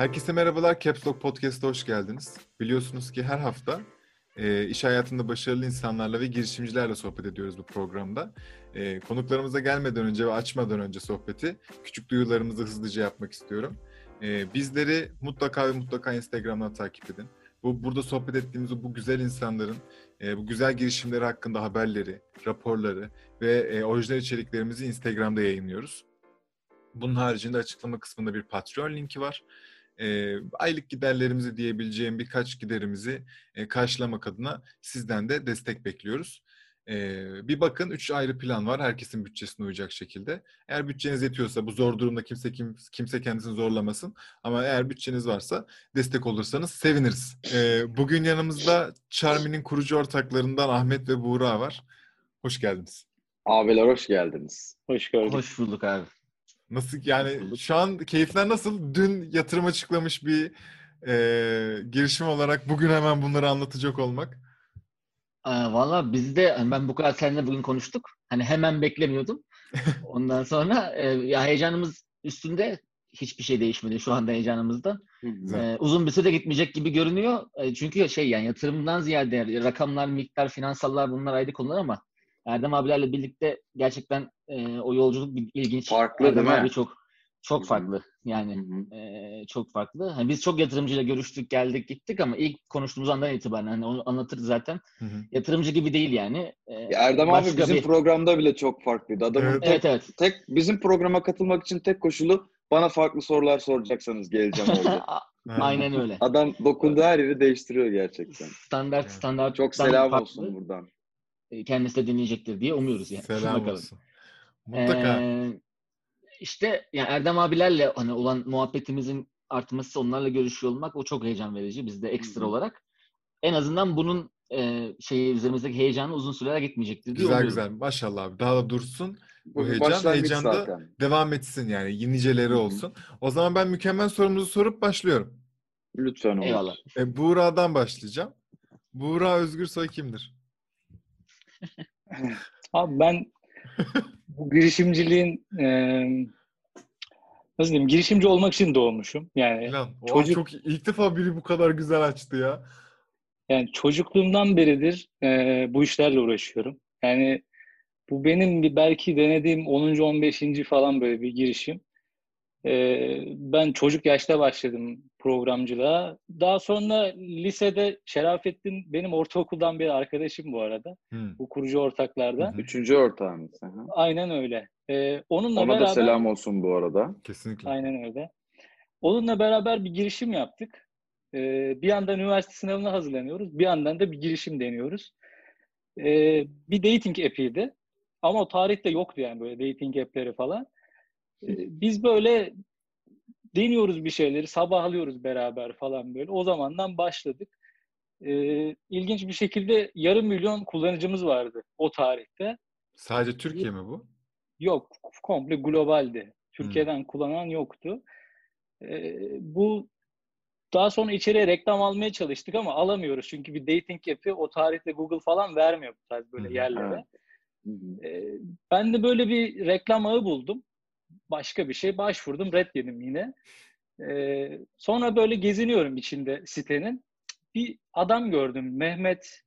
Herkese merhabalar. Caps Lock Podcast'a hoş geldiniz. Biliyorsunuz ki her hafta e, iş hayatında başarılı insanlarla ve girişimcilerle sohbet ediyoruz bu programda. E, konuklarımıza gelmeden önce ve açmadan önce sohbeti küçük duyularımızı hızlıca yapmak istiyorum. E, bizleri mutlaka ve mutlaka Instagram'dan takip edin. Bu burada sohbet ettiğimiz bu güzel insanların e, bu güzel girişimleri hakkında haberleri, raporları ve e, orijinal içeriklerimizi Instagram'da yayınlıyoruz. Bunun haricinde açıklama kısmında bir Patreon linki var e, aylık giderlerimizi diyebileceğim birkaç giderimizi e, karşılamak adına sizden de destek bekliyoruz. E, bir bakın üç ayrı plan var herkesin bütçesine uyacak şekilde. Eğer bütçeniz yetiyorsa bu zor durumda kimse kim, kimse kendisini zorlamasın. Ama eğer bütçeniz varsa destek olursanız seviniriz. E, bugün yanımızda Charmy'nin kurucu ortaklarından Ahmet ve Buğra var. Hoş geldiniz. Abiler hoş geldiniz. Hoş gördük. Hoş bulduk abi. Nasıl yani şu an keyifler nasıl? Dün yatırım açıklamış bir e, girişim olarak bugün hemen bunları anlatacak olmak. Valla biz de hani ben bu kadar seninle bugün konuştuk. Hani hemen beklemiyordum. Ondan sonra e, ya heyecanımız üstünde hiçbir şey değişmedi şu anda heyecanımızda. E, uzun bir süre gitmeyecek gibi görünüyor. E, çünkü şey yani yatırımdan ziyade rakamlar, miktar, finansallar bunlar ayrı konular ama Erdem abilerle birlikte gerçekten e, o yolculuk bir ilginç. Farklı Erdem değil mi? abi çok çok farklı. Yani e, çok farklı. Hani biz çok yatırımcıyla görüştük, geldik, gittik ama ilk konuştuğumuz andan itibaren hani onu anlatırız zaten. Hı hı. Yatırımcı gibi değil yani. E, Erdem abi bizim bir- programda bile çok farklıydı. Adamın Evet. tek, Evet evet. tek bizim programa katılmak için tek koşulu bana farklı sorular soracaksanız geleceğim oldu. Aynen öyle. Adam dokunduğu her yeri değiştiriyor gerçekten. Standart standart. Çok selam olsun buradan. Kendisi de dinleyecektir diye umuyoruz yani. Selam Bakalım. olsun. Mutlaka. Ee, işte yani Erdem abilerle hani olan muhabbetimizin artması, onlarla görüşüyor olmak o çok heyecan verici bizde ekstra olarak. En azından bunun e, şeyi üzerimizdeki heyecanı uzun süreler gitmeyecektir diye güzel umuyorum. güzel. Maşallah abi. Daha da dursun. Bu heyecan başlangıç heyecanda zaten. devam etsin yani. Niceleri olsun. O zaman ben mükemmel sorumuzu sorup başlıyorum. Lütfen olur. Eyvallah. E, Buğra'dan başlayacağım. Buğra Özgürsoy kimdir? Abi ben bu girişimciliğin eee nasıl diyeyim girişimci olmak için doğmuşum. Yani. Oha, Çocuk- çok ilk defa biri bu kadar güzel açtı ya. yani çocukluğumdan beridir eee, bu işlerle uğraşıyorum. Yani bu benim bir belki denediğim 10. 15. falan böyle bir girişim. Eee, ben çocuk yaşta başladım programcılığa. Daha sonra lisede Şerafettin benim ortaokuldan beri arkadaşım bu arada. Hı. Bu kurucu ortaklardan. Hı hı. Üçüncü ortağımız. Aha. Aynen öyle. Ee, onunla Ona beraber da selam olsun bu arada. Kesinlikle. aynen öyle. Onunla beraber bir girişim yaptık. Ee, bir yandan üniversite sınavına hazırlanıyoruz. Bir yandan da bir girişim deniyoruz. Ee, bir dating app'iydi. Ama o tarihte yoktu yani böyle dating app'leri falan. Ee, biz böyle deniyoruz bir şeyleri, sabahlıyoruz beraber falan böyle. O zamandan başladık. Ee, ilginç bir şekilde yarım milyon kullanıcımız vardı o tarihte. Sadece Türkiye mi bu? Yok, komple globaldi. Türkiye'den kullanan yoktu. Ee, bu daha sonra içeriye reklam almaya çalıştık ama alamıyoruz. Çünkü bir dating app'i o tarihte Google falan vermiyor bu tarz böyle yerlere. Evet. Hı. Ee, ben de böyle bir reklam ağı buldum. Başka bir şey başvurdum, red yedim yine. Ee, sonra böyle geziniyorum içinde sitenin. Bir adam gördüm, Mehmet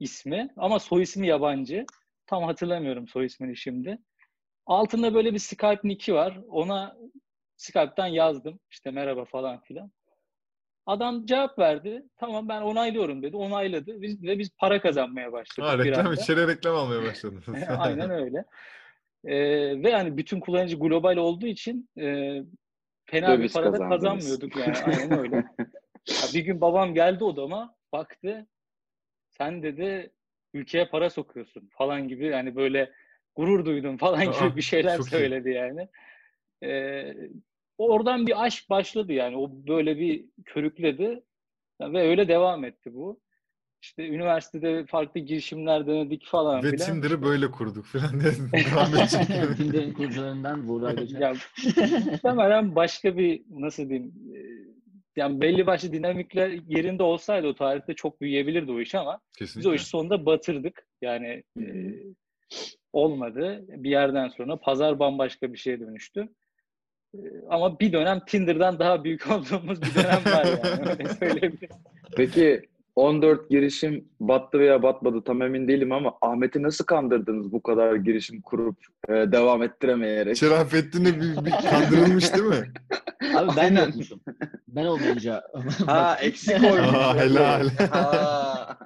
ismi ama soy ismi yabancı. Tam hatırlamıyorum soy ismini şimdi. Altında böyle bir Skype nick'i var. Ona Skype'tan yazdım. İşte merhaba falan filan. Adam cevap verdi. Tamam ben onaylıyorum dedi. Onayladı. Biz, ve biz para kazanmaya başladık Ha, reklam içeri reklam almaya başladınız. Aynen öyle. Ee, ve yani bütün kullanıcı global olduğu için e, fena bir Döviz para da kazandınız. kazanmıyorduk yani. Aynen öyle. Ya bir gün babam geldi odama baktı. Sen dedi ülkeye para sokuyorsun falan gibi yani böyle gurur duydum falan gibi bir şeyler çok iyi. söyledi yani. Ee, oradan bir aşk başladı yani. O böyle bir körükledi ve öyle devam etti bu. İşte üniversitede farklı girişimler denedik falan Ve filan. Tinder'ı böyle kurduk falan. Tinder'in kurucularından Buğra Göçer. muhtemelen başka bir nasıl diyeyim e, yani belli başlı dinamikler yerinde olsaydı o tarihte çok büyüyebilirdi o iş ama biz Kesinlikle. o işi sonunda batırdık. Yani e, olmadı. Bir yerden sonra pazar bambaşka bir şeye dönüştü. ama bir dönem Tinder'dan daha büyük olduğumuz bir dönem var yani. Öyle söyleyebilirim. Peki 14 girişim battı veya batmadı tam emin değilim ama Ahmet'i nasıl kandırdınız bu kadar girişim kurup e, devam ettiremeyerek? Şerafettin'e bir, bir kandırılmış değil mi? Abi ben Aynen. yokmuşum. Ben olmayınca. Ha eksik oymuş. Aa, helal. Ha.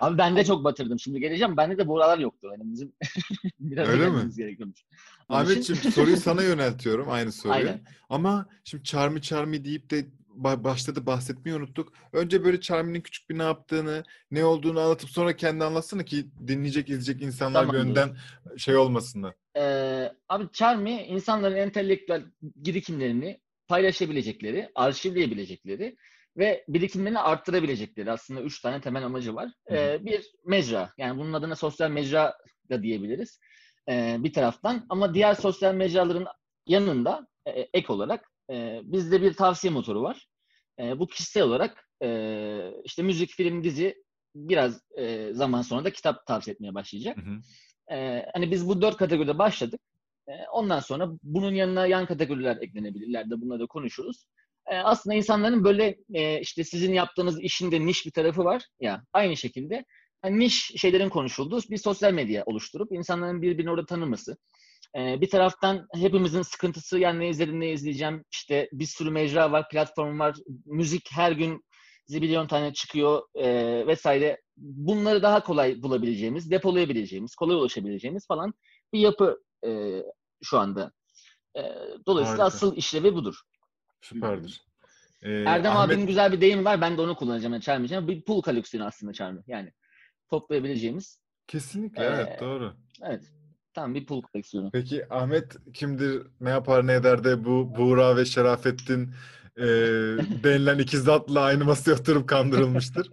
Abi ben de çok batırdım. Şimdi geleceğim. Bende de buralar yoktu. Yani bizim biraz Öyle mi? öğrenmemiz gerekiyormuş. Ahmetciğim soruyu sana yöneltiyorum aynı soruyu. Aynen. Ama şimdi Charmy Charmy deyip de başta da bahsetmeyi unuttuk. Önce böyle Charmy'nin küçük bir ne yaptığını, ne olduğunu anlatıp sonra kendi anlatsana ki dinleyecek, izleyecek insanlar bir Tamamdır. önden şey olmasınlar. Ee, abi Charmy insanların entelektüel birikimlerini paylaşabilecekleri, arşivleyebilecekleri ve birikimlerini arttırabilecekleri aslında üç tane temel amacı var. Ee, bir mecra, yani bunun adına sosyal mecra da diyebiliriz ee, bir taraftan. Ama diğer sosyal mecraların yanında e, ek olarak e, bizde bir tavsiye motoru var. E, bu kişisel olarak e, işte müzik, film, dizi biraz e, zaman sonra da kitap tavsiye etmeye başlayacak. Hı hı. Ee, hani biz bu dört kategoride başladık. Ee, ondan sonra bunun yanına yan kategoriler eklenebilirler de bunları da konuşuruz. Ee, aslında insanların böyle e, işte sizin yaptığınız işin de niş bir tarafı var ya aynı şekilde hani niş şeylerin konuşulduğu bir sosyal medya oluşturup insanların birbirini orada tanıması. Ee, bir taraftan hepimizin sıkıntısı yani ne izledim ne izleyeceğim işte bir sürü mecra var platform var müzik her gün zibilyon tane çıkıyor e, vesaire bunları daha kolay bulabileceğimiz, depolayabileceğimiz, kolay ulaşabileceğimiz falan bir yapı e, şu anda. E, dolayısıyla Harika. asıl işlevi budur. Süperdir. Ee, Erdem Ahmet- abinin güzel bir deyimi var. Ben de onu kullanacağım. Yani çağırmayacağım. Bir pool koleksiyonu aslında çağırma. Yani toplayabileceğimiz. Kesinlikle Ee, evet doğru. Evet. Tamam bir pool koleksiyonu. Peki Ahmet kimdir, ne yapar, ne eder de bu Buğra ve Şerafettin e, denilen iki zatla aynı masaya oturup kandırılmıştır?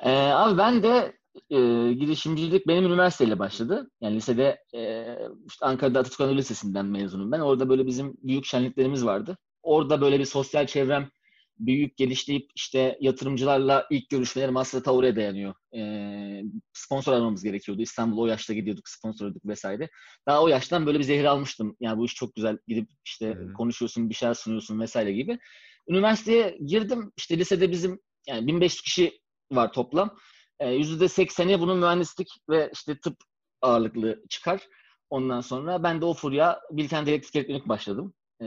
Ee, abi ben de e, girişimcilik benim üniversiteyle başladı. Yani lisede e, işte Ankara'da Atatürk Anadolu Lisesi'nden mezunum ben. Orada böyle bizim büyük şenliklerimiz vardı. Orada böyle bir sosyal çevrem büyük geliştirip işte yatırımcılarla ilk görüşmelerim aslında ta oraya dayanıyor. Ee, sponsor almamız gerekiyordu. İstanbul'a o yaşta gidiyorduk, sponsor ediyorduk vesaire. Daha o yaştan böyle bir zehir almıştım. Yani bu iş çok güzel. Gidip işte hı. konuşuyorsun, bir şeyler sunuyorsun vesaire gibi. Üniversiteye girdim. İşte lisede bizim yani 1500 kişi var toplam. Ee, %80'i bunun mühendislik ve işte tıp ağırlıklı çıkar. Ondan sonra ben de o furya Bilkent Elektrik Elektronik başladım. Ee,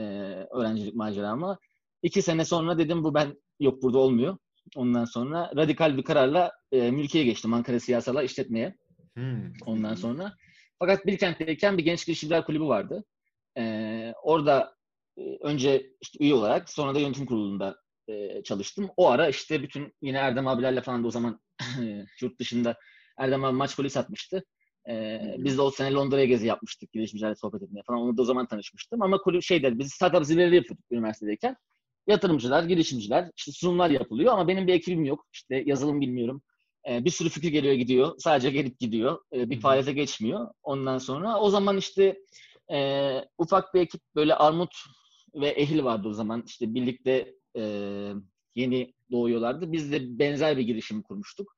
öğrencilik macerama. İki sene sonra dedim bu ben yok burada olmuyor. Ondan sonra radikal bir kararla e, mülkiye geçtim Ankara Siyasala işletmeye Hmm. ondan sonra. Fakat Bilkent'teyken bir genç girişimciler kulübü vardı. Ee, orada e, önce işte üye olarak sonra da yönetim kurulunda e, çalıştım. O ara işte bütün yine Erdem abilerle falan da o zaman yurt dışında Erdem abi maç polis atmıştı. Ee, biz de o sene Londra'ya gezi yapmıştık girişimcilerle sohbet etmeye falan. Onu da o zaman tanışmıştım. Ama kulüp şeyler biz startup zirveleri yapıyorduk üniversitedeyken. Yatırımcılar, girişimciler, işte sunumlar yapılıyor ama benim bir ekibim yok. İşte yazılım bilmiyorum. Ee, bir sürü fikir geliyor gidiyor. Sadece gelip gidiyor. Ee, bir faaliyete geçmiyor. Ondan sonra o zaman işte e, ufak bir ekip böyle Armut ve Ehil vardı o zaman. İşte birlikte e, yeni doğuyorlardı. Biz de benzer bir girişim kurmuştuk.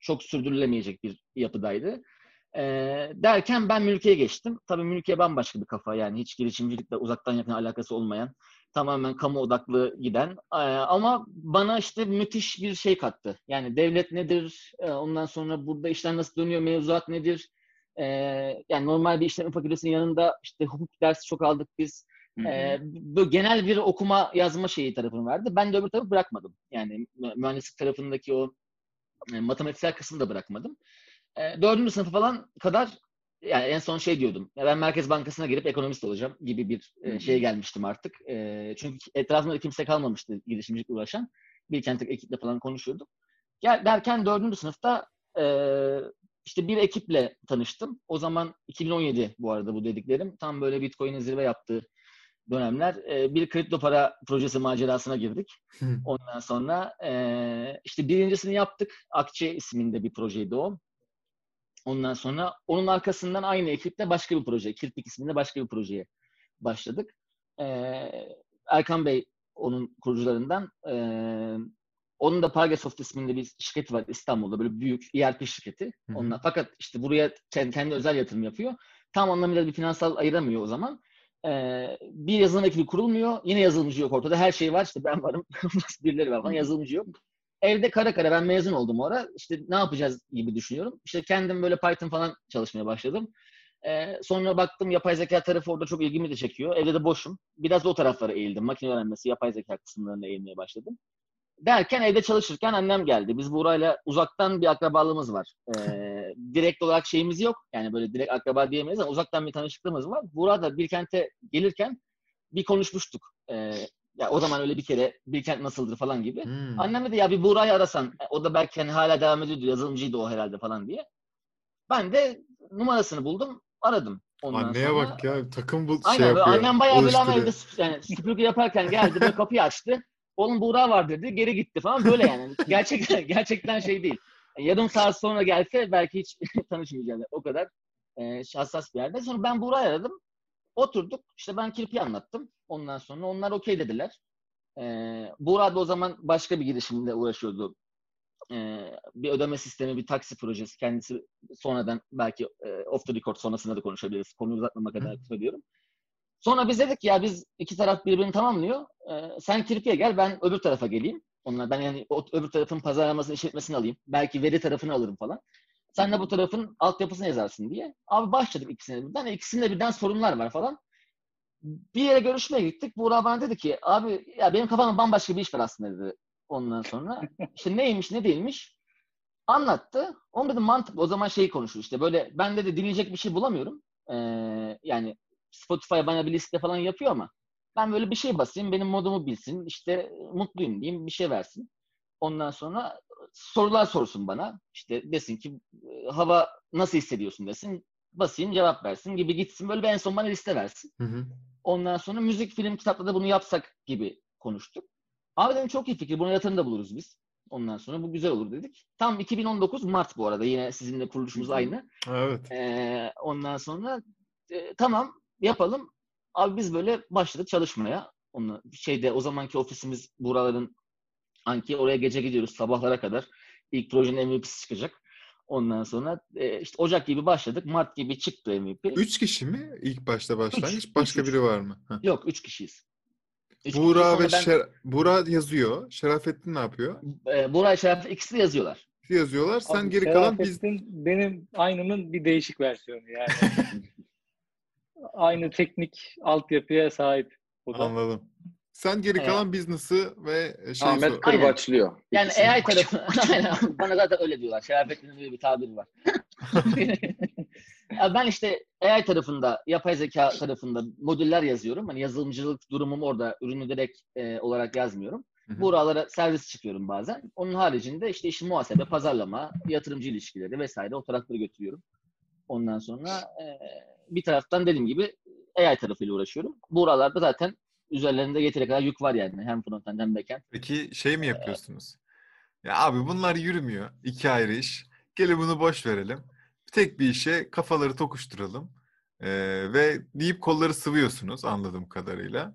Çok sürdürülemeyecek bir yapıdaydı. E, derken ben mülkiye geçtim. Tabii mülkiye bambaşka bir kafa yani hiç girişimcilikle uzaktan yakın alakası olmayan tamamen kamu odaklı giden Ee, ama bana işte müthiş bir şey kattı. Yani devlet nedir? Ee, Ondan sonra burada işler nasıl dönüyor? Mevzuat nedir? Ee, yani normal bir işletme fakültesinin yanında işte hukuk dersi çok aldık biz. Ee, böyle genel bir okuma yazma şeyi tarafını verdi. Ben de öbür tarafı bırakmadım. Yani mü- mühendislik tarafındaki o e, matematiksel kısmı da bırakmadım. Dördüncü sınıfa falan kadar yani en son şey diyordum. Ya ben Merkez Bankası'na girip ekonomist olacağım gibi bir e, şeye gelmiştim artık. E, çünkü etrafımda da kimse kalmamıştı girişimcilikle uğraşan. Bilkent'teki ekiple falan konuşuyorduk. Gel, derken dördüncü sınıfta e, işte bir ekiple tanıştım. O zaman 2017 bu arada bu dediklerim. Tam böyle Bitcoin'in zirve yaptığı dönemler. E, bir kripto para projesi macerasına girdik. Ondan sonra e, işte birincisini yaptık. Akçe isminde bir projeydi o. Ondan sonra onun arkasından aynı ekiple başka bir proje, Kirpik isminde başka bir projeye başladık. E, Erkan Bey onun kurucularından. E, onun da Pargasoft isminde bir şirketi var İstanbul'da böyle büyük ERP şirketi. Hı hı. Ondan, fakat işte buraya kendi, kendi özel yatırım yapıyor. Tam anlamıyla bir finansal ayıramıyor o zaman. Ee, bir yazılım ekibi kurulmuyor. Yine yazılımcı yok ortada. Her şey var. İşte ben varım. birileri var falan. Yazılımcı yok. Evde kara kara ben mezun oldum o ara. İşte ne yapacağız gibi düşünüyorum. İşte kendim böyle Python falan çalışmaya başladım. Ee, sonra baktım yapay zeka tarafı orada çok ilgimi de çekiyor. Evde de boşum. Biraz da o taraflara eğildim. Makine öğrenmesi, yapay zeka kısımlarına eğilmeye başladım. Derken evde çalışırken annem geldi. Biz Buğra'yla uzaktan bir akrabalığımız var. Ee, direkt olarak şeyimiz yok. Yani böyle direkt akraba diyemeyiz ama uzaktan bir tanışıklığımız var. Buğra da Bilkent'e gelirken bir konuşmuştuk. Ee, ya o zaman öyle bir kere Bilkent nasıldır falan gibi. Hmm. Annem dedi ya bir Buğra'yı arasan. O da belki hani hala devam ediyordu. Yazılımcıydı o herhalde falan diye. Ben de numarasını buldum. Aradım. Ondan Anneye sonra- bak ya takım bu Aynen şey yapıyor. annem bayağı böyle ama evde yani süpürge yaparken geldi böyle kapıyı açtı. Oğlum Buğra var dedi. Geri gitti falan böyle yani. Gerçekten gerçekten şey değil. Yani yarım saat sonra gelse belki hiç tanışmayacağız. O kadar e, hassas bir yerde. Sonra ben Buğra'yı aradım. Oturduk. İşte ben kirpi anlattım. Ondan sonra onlar okey dediler. E, Buğra da o zaman başka bir girişimle uğraşıyordu. E, bir ödeme sistemi, bir taksi projesi. Kendisi sonradan belki e, off the record sonrasında da konuşabiliriz. Konuyu uzatmamak adına söylüyorum. Sonra biz dedik ya biz iki taraf birbirini tamamlıyor. Ee, sen kirpiye gel ben öbür tarafa geleyim. Onlar ben yani o öbür tarafın pazarlamasını işletmesini alayım. Belki veri tarafını alırım falan. Sen de bu tarafın altyapısını yazarsın diye. Abi başladık ikisine birden. İkisinde birden sorunlar var falan. Bir yere görüşmeye gittik. Buğra bana dedi ki abi ya benim kafamda bambaşka bir iş var aslında dedi. Ondan sonra işte neymiş ne değilmiş anlattı. Onu dedim mantıklı. O zaman şeyi konuşur işte böyle ben dedi dinleyecek bir şey bulamıyorum. Ee, yani Spotify bana bir liste falan yapıyor ama ben böyle bir şey basayım, benim modumu bilsin, işte mutluyum diyeyim, bir şey versin. Ondan sonra sorular sorsun bana. İşte desin ki hava nasıl hissediyorsun desin. Basayım cevap versin gibi gitsin. Böyle en son bana liste versin. Hı hı. Ondan sonra müzik, film, kitapta da bunu yapsak gibi konuştuk. Abi dedim çok iyi fikir. Buna yatırım da buluruz biz. Ondan sonra bu güzel olur dedik. Tam 2019 Mart bu arada. Yine sizinle kuruluşumuz aynı. Evet. Ee, ondan sonra e, tamam yapalım. Abi biz böyle başladık çalışmaya. Onu şeyde o zamanki ofisimiz buraların Anki oraya gece gidiyoruz sabahlara kadar. İlk projenin MVP'si çıkacak. Ondan sonra e, işte Ocak gibi başladık. Mart gibi çıktı MVP. Üç kişi mi ilk başta başlangıç? Üç, Başka üç, üç. biri var mı? Heh. Yok üç kişiyiz. Üç. Buğra Sonra ve ben, Şer... Buğra yazıyor. Şerafettin ne yapıyor? e, Buğra Şeref ikisi de yazıyorlar. Yazıyorlar. Sen Abi, geri kalan biz Şerafettin benim aynımın bir değişik versiyonu yani. Aynı teknik altyapıya sahip bu da. anladım. Sen geri Evet. kalan business'ı ve şey Ahmet sor- kırbaçlıyor. Yani İkisini. AI tarafı Aynen. bana zaten öyle diyorlar. Şerafettin'in öyle bir tabiri var. ya ben işte AI tarafında, yapay zeka tarafında modüller yazıyorum. Hani yazılımcılık durumum orada. Ürünü direkt e, olarak yazmıyorum. Hı. Buralara servis çıkıyorum bazen. Onun haricinde işte işin muhasebe, pazarlama, yatırımcı ilişkileri vesaire o tarafları götürüyorum. Ondan sonra e, bir taraftan dediğim gibi AI tarafıyla uğraşıyorum. Buralarda zaten üzerlerinde yeteri kadar yük var yani. Hem frontend hem backend. Peki şey mi yapıyorsunuz? Ya abi bunlar yürümüyor. İki ayrı iş. Gelin bunu boş verelim. Tek bir işe kafaları tokuşturalım. Ee, ve deyip kolları sıvıyorsunuz anladığım kadarıyla.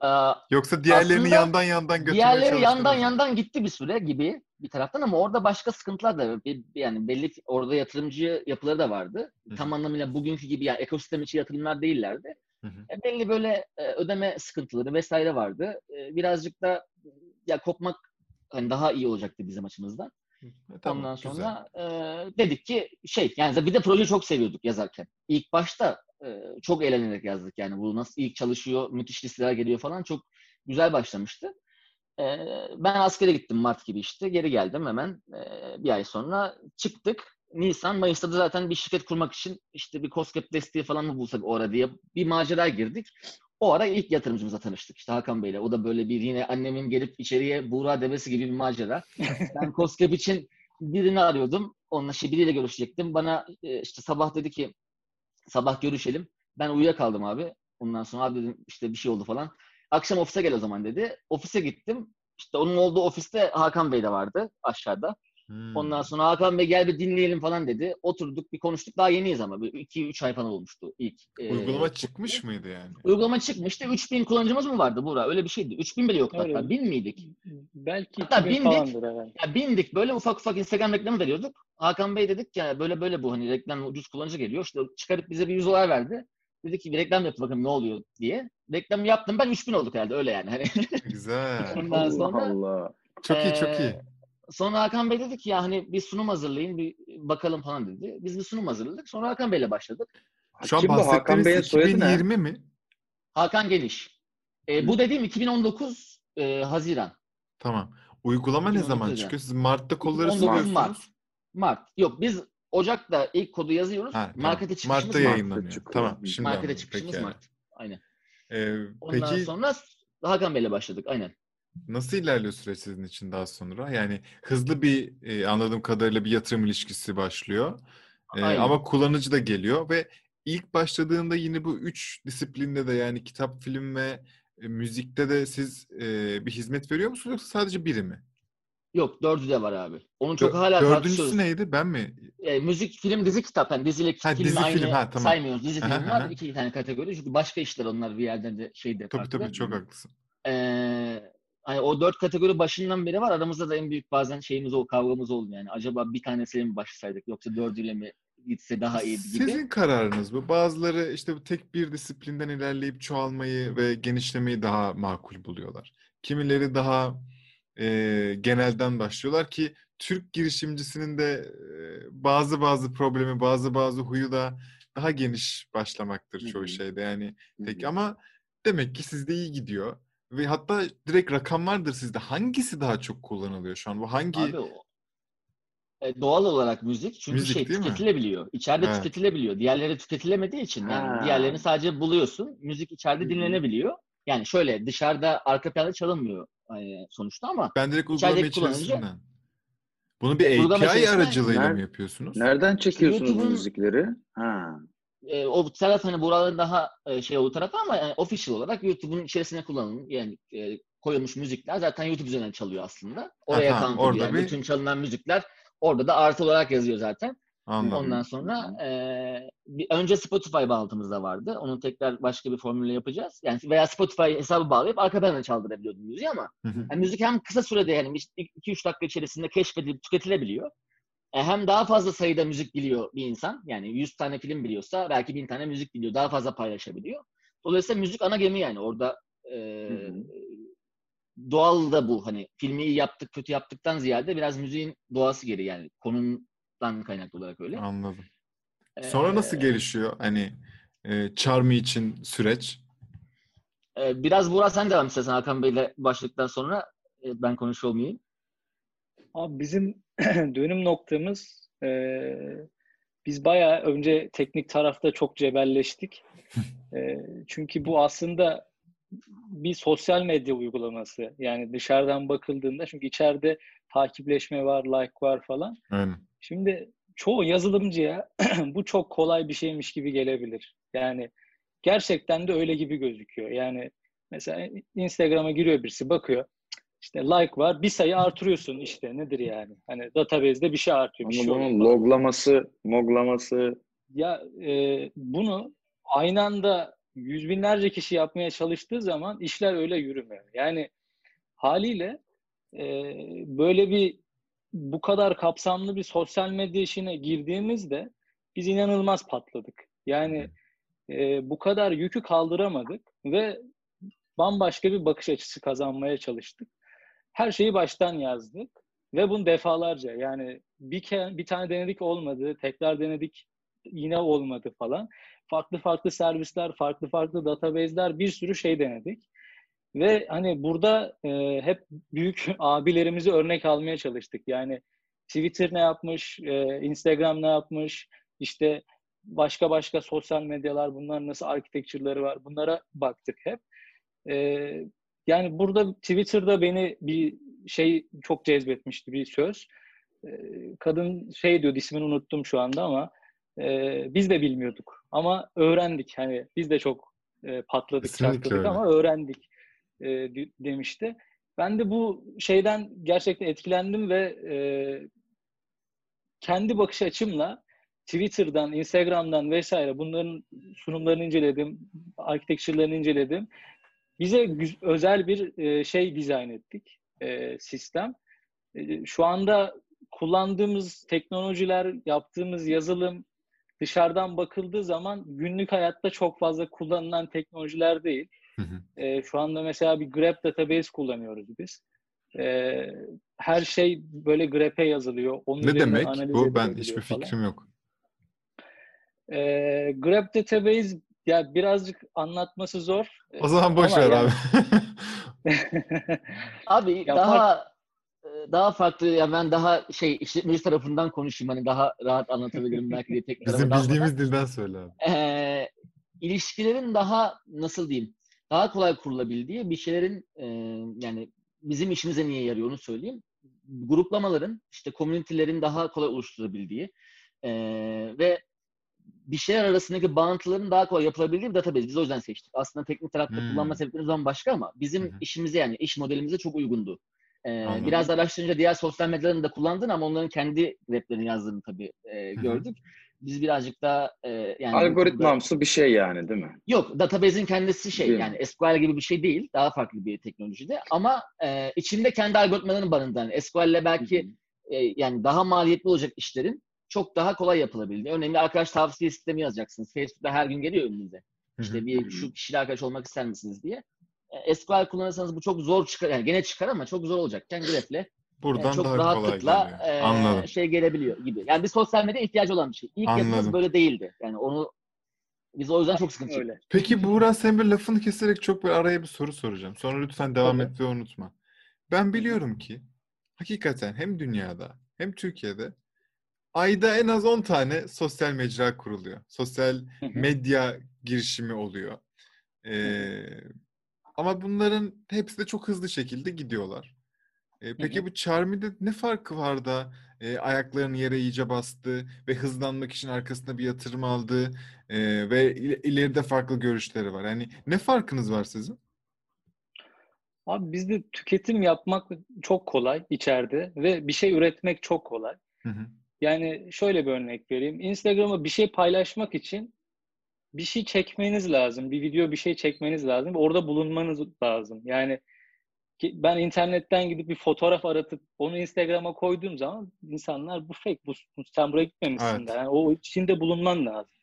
Aa, Yoksa diğerlerini Aslında yandan yandan götürmeye Diğerleri yandan yandan gitti bir süre gibi bir taraftan ama orada başka sıkıntılar da. Bir- yani belli orada yatırımcı yapıları da vardı. Hı. Tam anlamıyla bugünkü gibi yani ekosistem içi yatırımlar değillerdi. Hı hı. E, belli böyle e, ödeme sıkıntıları vesaire vardı. E, birazcık da ya kopmak hani daha iyi olacaktı bizim açımızdan. E, tamam, Ondan güzel. sonra e, dedik ki şey yani bir de projeyi çok seviyorduk yazarken. İlk başta e, çok eğlenerek yazdık yani bu nasıl ilk çalışıyor, müthiş listeler geliyor falan çok güzel başlamıştı. E, ben askere gittim Mart gibi işte geri geldim hemen e, bir ay sonra çıktık. Nisan, Mayıs'ta da zaten bir şirket kurmak için işte bir COSGAP desteği falan mı bulsak o ara diye bir macera girdik. O ara ilk yatırımcımızla tanıştık işte Hakan Bey'le. O da böyle bir yine annemin gelip içeriye Buğra demesi gibi bir macera. Ben COSGAP için birini arıyordum. Onunla şey biriyle görüşecektim. Bana e, işte sabah dedi ki sabah görüşelim. Ben uyuyakaldım abi. Ondan sonra abi dedim işte bir şey oldu falan. Akşam ofise gel o zaman dedi. Ofise gittim. İşte onun olduğu ofiste Hakan Bey de vardı aşağıda. Hmm. Ondan sonra Hakan Bey gel bir dinleyelim falan dedi. Oturduk bir konuştuk. Daha yeniyiz ama. 2-3 ay falan olmuştu ilk. e, Uygulama çıkmış mıydı yani? Uygulama çıkmıştı. 3000 kullanıcımız mı vardı Buğra? Öyle bir şeydi. 3000 bile yoktu Öyle. hatta. 1000 miydik? Belki Hatta 2000 bindik. Ya bindik böyle ufak ufak Instagram reklamı veriyorduk. Hakan Bey dedik ya böyle böyle bu hani reklam ucuz kullanıcı geliyor. İşte çıkarıp bize bir 100 dolar verdi. Dedi ki bir reklam yaptı bakın ne oluyor diye. Reklamı yaptım ben 3000 olduk herhalde öyle yani. Hani Güzel. ondan Allah sonra Allah. Çok iyi çok iyi. Sonra Hakan Bey dedi ki ya hani bir sunum hazırlayın bir bakalım falan dedi. Biz bir sunum hazırladık. Sonra Hakan Bey'le başladık. Şu an Kim bu? Hakan bahsettiğiniz Bey'in soyadı ne? 2020 mi? Hakan Geliş. Ee, bu dediğim 2019 e, Haziran. Tamam. Uygulama ne 2019 zaman Haziran. çıkıyor? Siz Mart'ta kolları 2019 sıvıyorsunuz. Mart. Mart. Yok biz Ocak'ta ilk kodu yazıyoruz. Ha, tamam. Markete çıkışımız Mart'ta Mart. yayınlanıyor. çıkıyor. Tamam. Şimdi Markete anladım. çıkışımız Peki. Mart. Aynen. Ee, Ondan peki sonra Hakan Bey'le başladık. Aynen. Nasıl ilerliyor süreç sizin için daha sonra? Yani hızlı bir e, anladığım kadarıyla bir yatırım ilişkisi başlıyor. Aynen. ama kullanıcı da geliyor ve ilk başladığında yine bu üç disiplinde de yani kitap, film ve e, müzikte de siz e, bir hizmet veriyor musunuz yoksa sadece biri mi? Yok dördü de var abi. Onu çok Dö- hala Dördüncüsü tartışıyoruz. neydi? Ben mi? E, müzik, film, dizi, kitap. Yani diziyle Ha, filmi dizi, aynı film. Ha, tamam. saymıyoruz. Dizi, Aha, film var. aha. iki tane kategori. Çünkü başka işler onlar bir yerden de şeyde Tabii farklı. tabii çok haklısın. Ee, hani o dört kategori başından beri var. Aramızda da en büyük bazen şeyimiz o kavgamız oldu yani. Acaba bir tanesiyle mi başlasaydık yoksa dördüyle mi gitse daha iyi gibi. Sizin kararınız bu. Bazıları işte bu tek bir disiplinden ilerleyip çoğalmayı ve genişlemeyi daha makul buluyorlar. Kimileri daha e, genelden başlıyorlar ki Türk girişimcisinin de e, bazı bazı problemi, bazı bazı huyu da daha geniş başlamaktır çoğu şeyde. Yani tek ama demek ki sizde iyi gidiyor. Ve hatta direkt rakam vardır sizde. Hangisi daha çok kullanılıyor şu an? Bu hangi Abi o e, doğal olarak müzik çünkü Müzik şey değil mi? tüketilebiliyor. İçeride Evet. tüketilebiliyor. Diğerleri tüketilemediği için yani Ha. diğerlerini sadece buluyorsun. Müzik içeride dinlenebiliyor. Yani şöyle dışarıda arka planda çalınmıyor e, sonuçta ama Ben direkt uygulama içerisinden. Bunu bir Uygulama API aracılığıyla mı yapıyorsunuz? Nereden çekiyorsunuz YouTube'un- müzikleri? Ha. E, o taraf hani buraların daha e, şey olduğu taraf ama yani official olarak YouTube'un içerisine kullanılan yani e, koyulmuş müzikler zaten YouTube üzerinden çalıyor aslında. Oraya ediyor. orada Yani bir- Bütün çalınan müzikler orada da artı olarak yazıyor zaten. Anladım. Ondan sonra e, bir, önce Spotify bağlantımız da vardı. Onu tekrar başka bir formülle yapacağız. Yani veya Spotify hesabı bağlayıp arka planda çaldırabiliyordum müziği ama Hı hı. yani müzik hem kısa sürede yani 2-3 dakika içerisinde keşfedilip tüketilebiliyor. E, hem daha fazla sayıda müzik biliyor bir insan. Yani 100 tane film biliyorsa belki 1000 tane müzik biliyor. Daha fazla paylaşabiliyor. Dolayısıyla müzik ana gemi yani. Orada e, hı. doğal da bu. Hani filmi iyi yaptık, kötü yaptıktan ziyade biraz müziğin doğası geri yani. Konumdan kaynaklı olarak öyle. Anladım. Sonra nasıl E, gelişiyor hani e, Charmy için süreç? e, biraz Burak sen devam istersen Hakan Bey'le başladıktan sonra e, ben konuşuyor olmayayım. Abi bizim dönüm noktamız e, biz bayağı önce teknik tarafta çok cebelleştik. E, çünkü bu aslında bir sosyal medya uygulaması. Yani dışarıdan bakıldığında çünkü içeride takipleşme var, like var falan. Aynen. Şimdi çoğu yazılımcıya bu çok kolay bir şeymiş gibi gelebilir. Yani gerçekten de öyle gibi gözüküyor. Yani mesela Instagram'a giriyor birisi bakıyor. İşte like var. Bir sayı artırıyorsun işte. Nedir yani? Hani database'de bir şey artıyor. Bir Ama şey bunun loglaması, moglaması Ya e, bunu aynı anda yüz binlerce kişi yapmaya çalıştığı zaman işler öyle yürümüyor. Yani haliyle e, böyle bir bu kadar kapsamlı bir sosyal medya işine girdiğimizde biz inanılmaz patladık. Yani e, bu kadar yükü kaldıramadık ve bambaşka bir bakış açısı kazanmaya çalıştık. Her şeyi baştan yazdık ve bunu defalarca yani bir ke- bir tane denedik olmadı, tekrar denedik yine olmadı falan. Farklı farklı servisler, farklı farklı database'ler bir sürü şey denedik. Ve hani burada e, hep büyük abilerimizi örnek almaya çalıştık. Yani Twitter ne yapmış, e, Instagram ne yapmış, işte başka başka sosyal medyalar, bunlar nasıl architecture'ları var, bunlara baktık hep. E, yani burada Twitter'da beni bir şey çok cezbetmişti bir söz. E, kadın şey diyordu, ismini unuttum şu anda ama e, biz de bilmiyorduk. Ama öğrendik. Hani biz de çok e, patladık, Kesinlikle çatladık öyle. ama öğrendik e, de- demişti. Ben de bu şeyden gerçekten etkilendim ve e, kendi bakış açımla Twitter'dan, Instagram'dan vesaire bunların sunumlarını inceledim, architecture'larını inceledim. Bize özel bir e, şey dizayn ettik, e, sistem. E, şu anda kullandığımız teknolojiler, yaptığımız yazılım dışarıdan bakıldığı zaman günlük hayatta çok fazla kullanılan teknolojiler değil. Hı hı. E, şu anda mesela bir grep database kullanıyoruz biz. E, her şey böyle grep'e yazılıyor. Onun Ne demek bu? Ben hiçbir falan. fikrim yok. E, grep database ya birazcık anlatması zor. O zaman boş ver yani- abi. Abi Ya daha e, daha farklı ya ben daha şey işletmeci tarafından konuşayım hani daha rahat anlatabilirim belki diye teknik Bizim bildiğimiz dilden söyle abi. Ee, ilişkilerin daha nasıl diyeyim daha kolay kurulabildiği bir şeylerin e, yani bizim işimize niye yarıyor onu söyleyeyim. Gruplamaların işte komünitelerin daha kolay oluşturabildiği e, ve bir şeyler arasındaki bağıntıların daha kolay yapılabildiği bir database. Biz o yüzden seçtik. Aslında teknik tarafta Hmm. kullanma sebeplerimiz bambaşka ama bizim Hı hı. işimize yani iş modelimize çok uygundu. Ee, Anladım. biraz araştırınca diğer sosyal medyalarını da kullandın ama onların kendi weblerini yazdığını tabii e, gördük. Biz birazcık daha e, yani Algoritmamsı bir şey yani değil mi? Yok, database'in kendisi şey Değil yani SQL gibi bir şey değil. Daha farklı bir teknolojide ama e, içinde kendi algoritmalarını barındıran. SQL'le belki e, yani daha maliyetli olacak işlerin çok daha kolay yapılabildiği. Örneğin arkadaş tavsiye sistemi yazacaksınız. Facebook'ta her gün geliyor önünüze. İşte bir şu kişiyle arkadaş olmak ister misiniz diye. E, SQL kullanırsanız bu çok zor çıkar. Yani gene çıkar ama çok zor olacakken Graph'le e, Buradan çok daha kolay rahatlıkla e, Anladım. şey gelebiliyor gibi. Yani bir sosyal medya ihtiyacı olan bir şey. İlk yapımız Anladım. böyle değildi. Yani onu biz o yüzden çok sıkıntı çektik. Öyle. Peki Buğra senin bir lafını keserek çok bir araya bir soru soracağım. Sonra lütfen devam Tabii. et ve unutma. Ben biliyorum ki hakikaten hem dünyada hem Türkiye'de ayda en az 10 tane sosyal mecra kuruluyor. Sosyal medya girişimi oluyor. Ee, ama bunların hepsi de çok hızlı şekilde gidiyorlar. Ee, peki bu Charmy'de ne farkı var da e, ayaklarını yere iyice bastı ve hızlanmak için arkasında bir yatırım aldı e, ve il- ileride farklı görüşleri var. Yani ne farkınız var sizin? Abi bizde tüketim yapmak çok kolay içeride ve bir şey üretmek çok kolay. Hı hı. Yani şöyle bir örnek vereyim. Instagram'a bir şey paylaşmak için bir şey çekmeniz lazım. Bir video bir şey çekmeniz lazım. Orada bulunmanız lazım. Yani ben internetten gidip bir fotoğraf aratıp onu Instagram'a koyduğum zaman insanlar bu fake, bu, sen buraya gitmemişsin Evet. der. Yani o içinde bulunman lazım.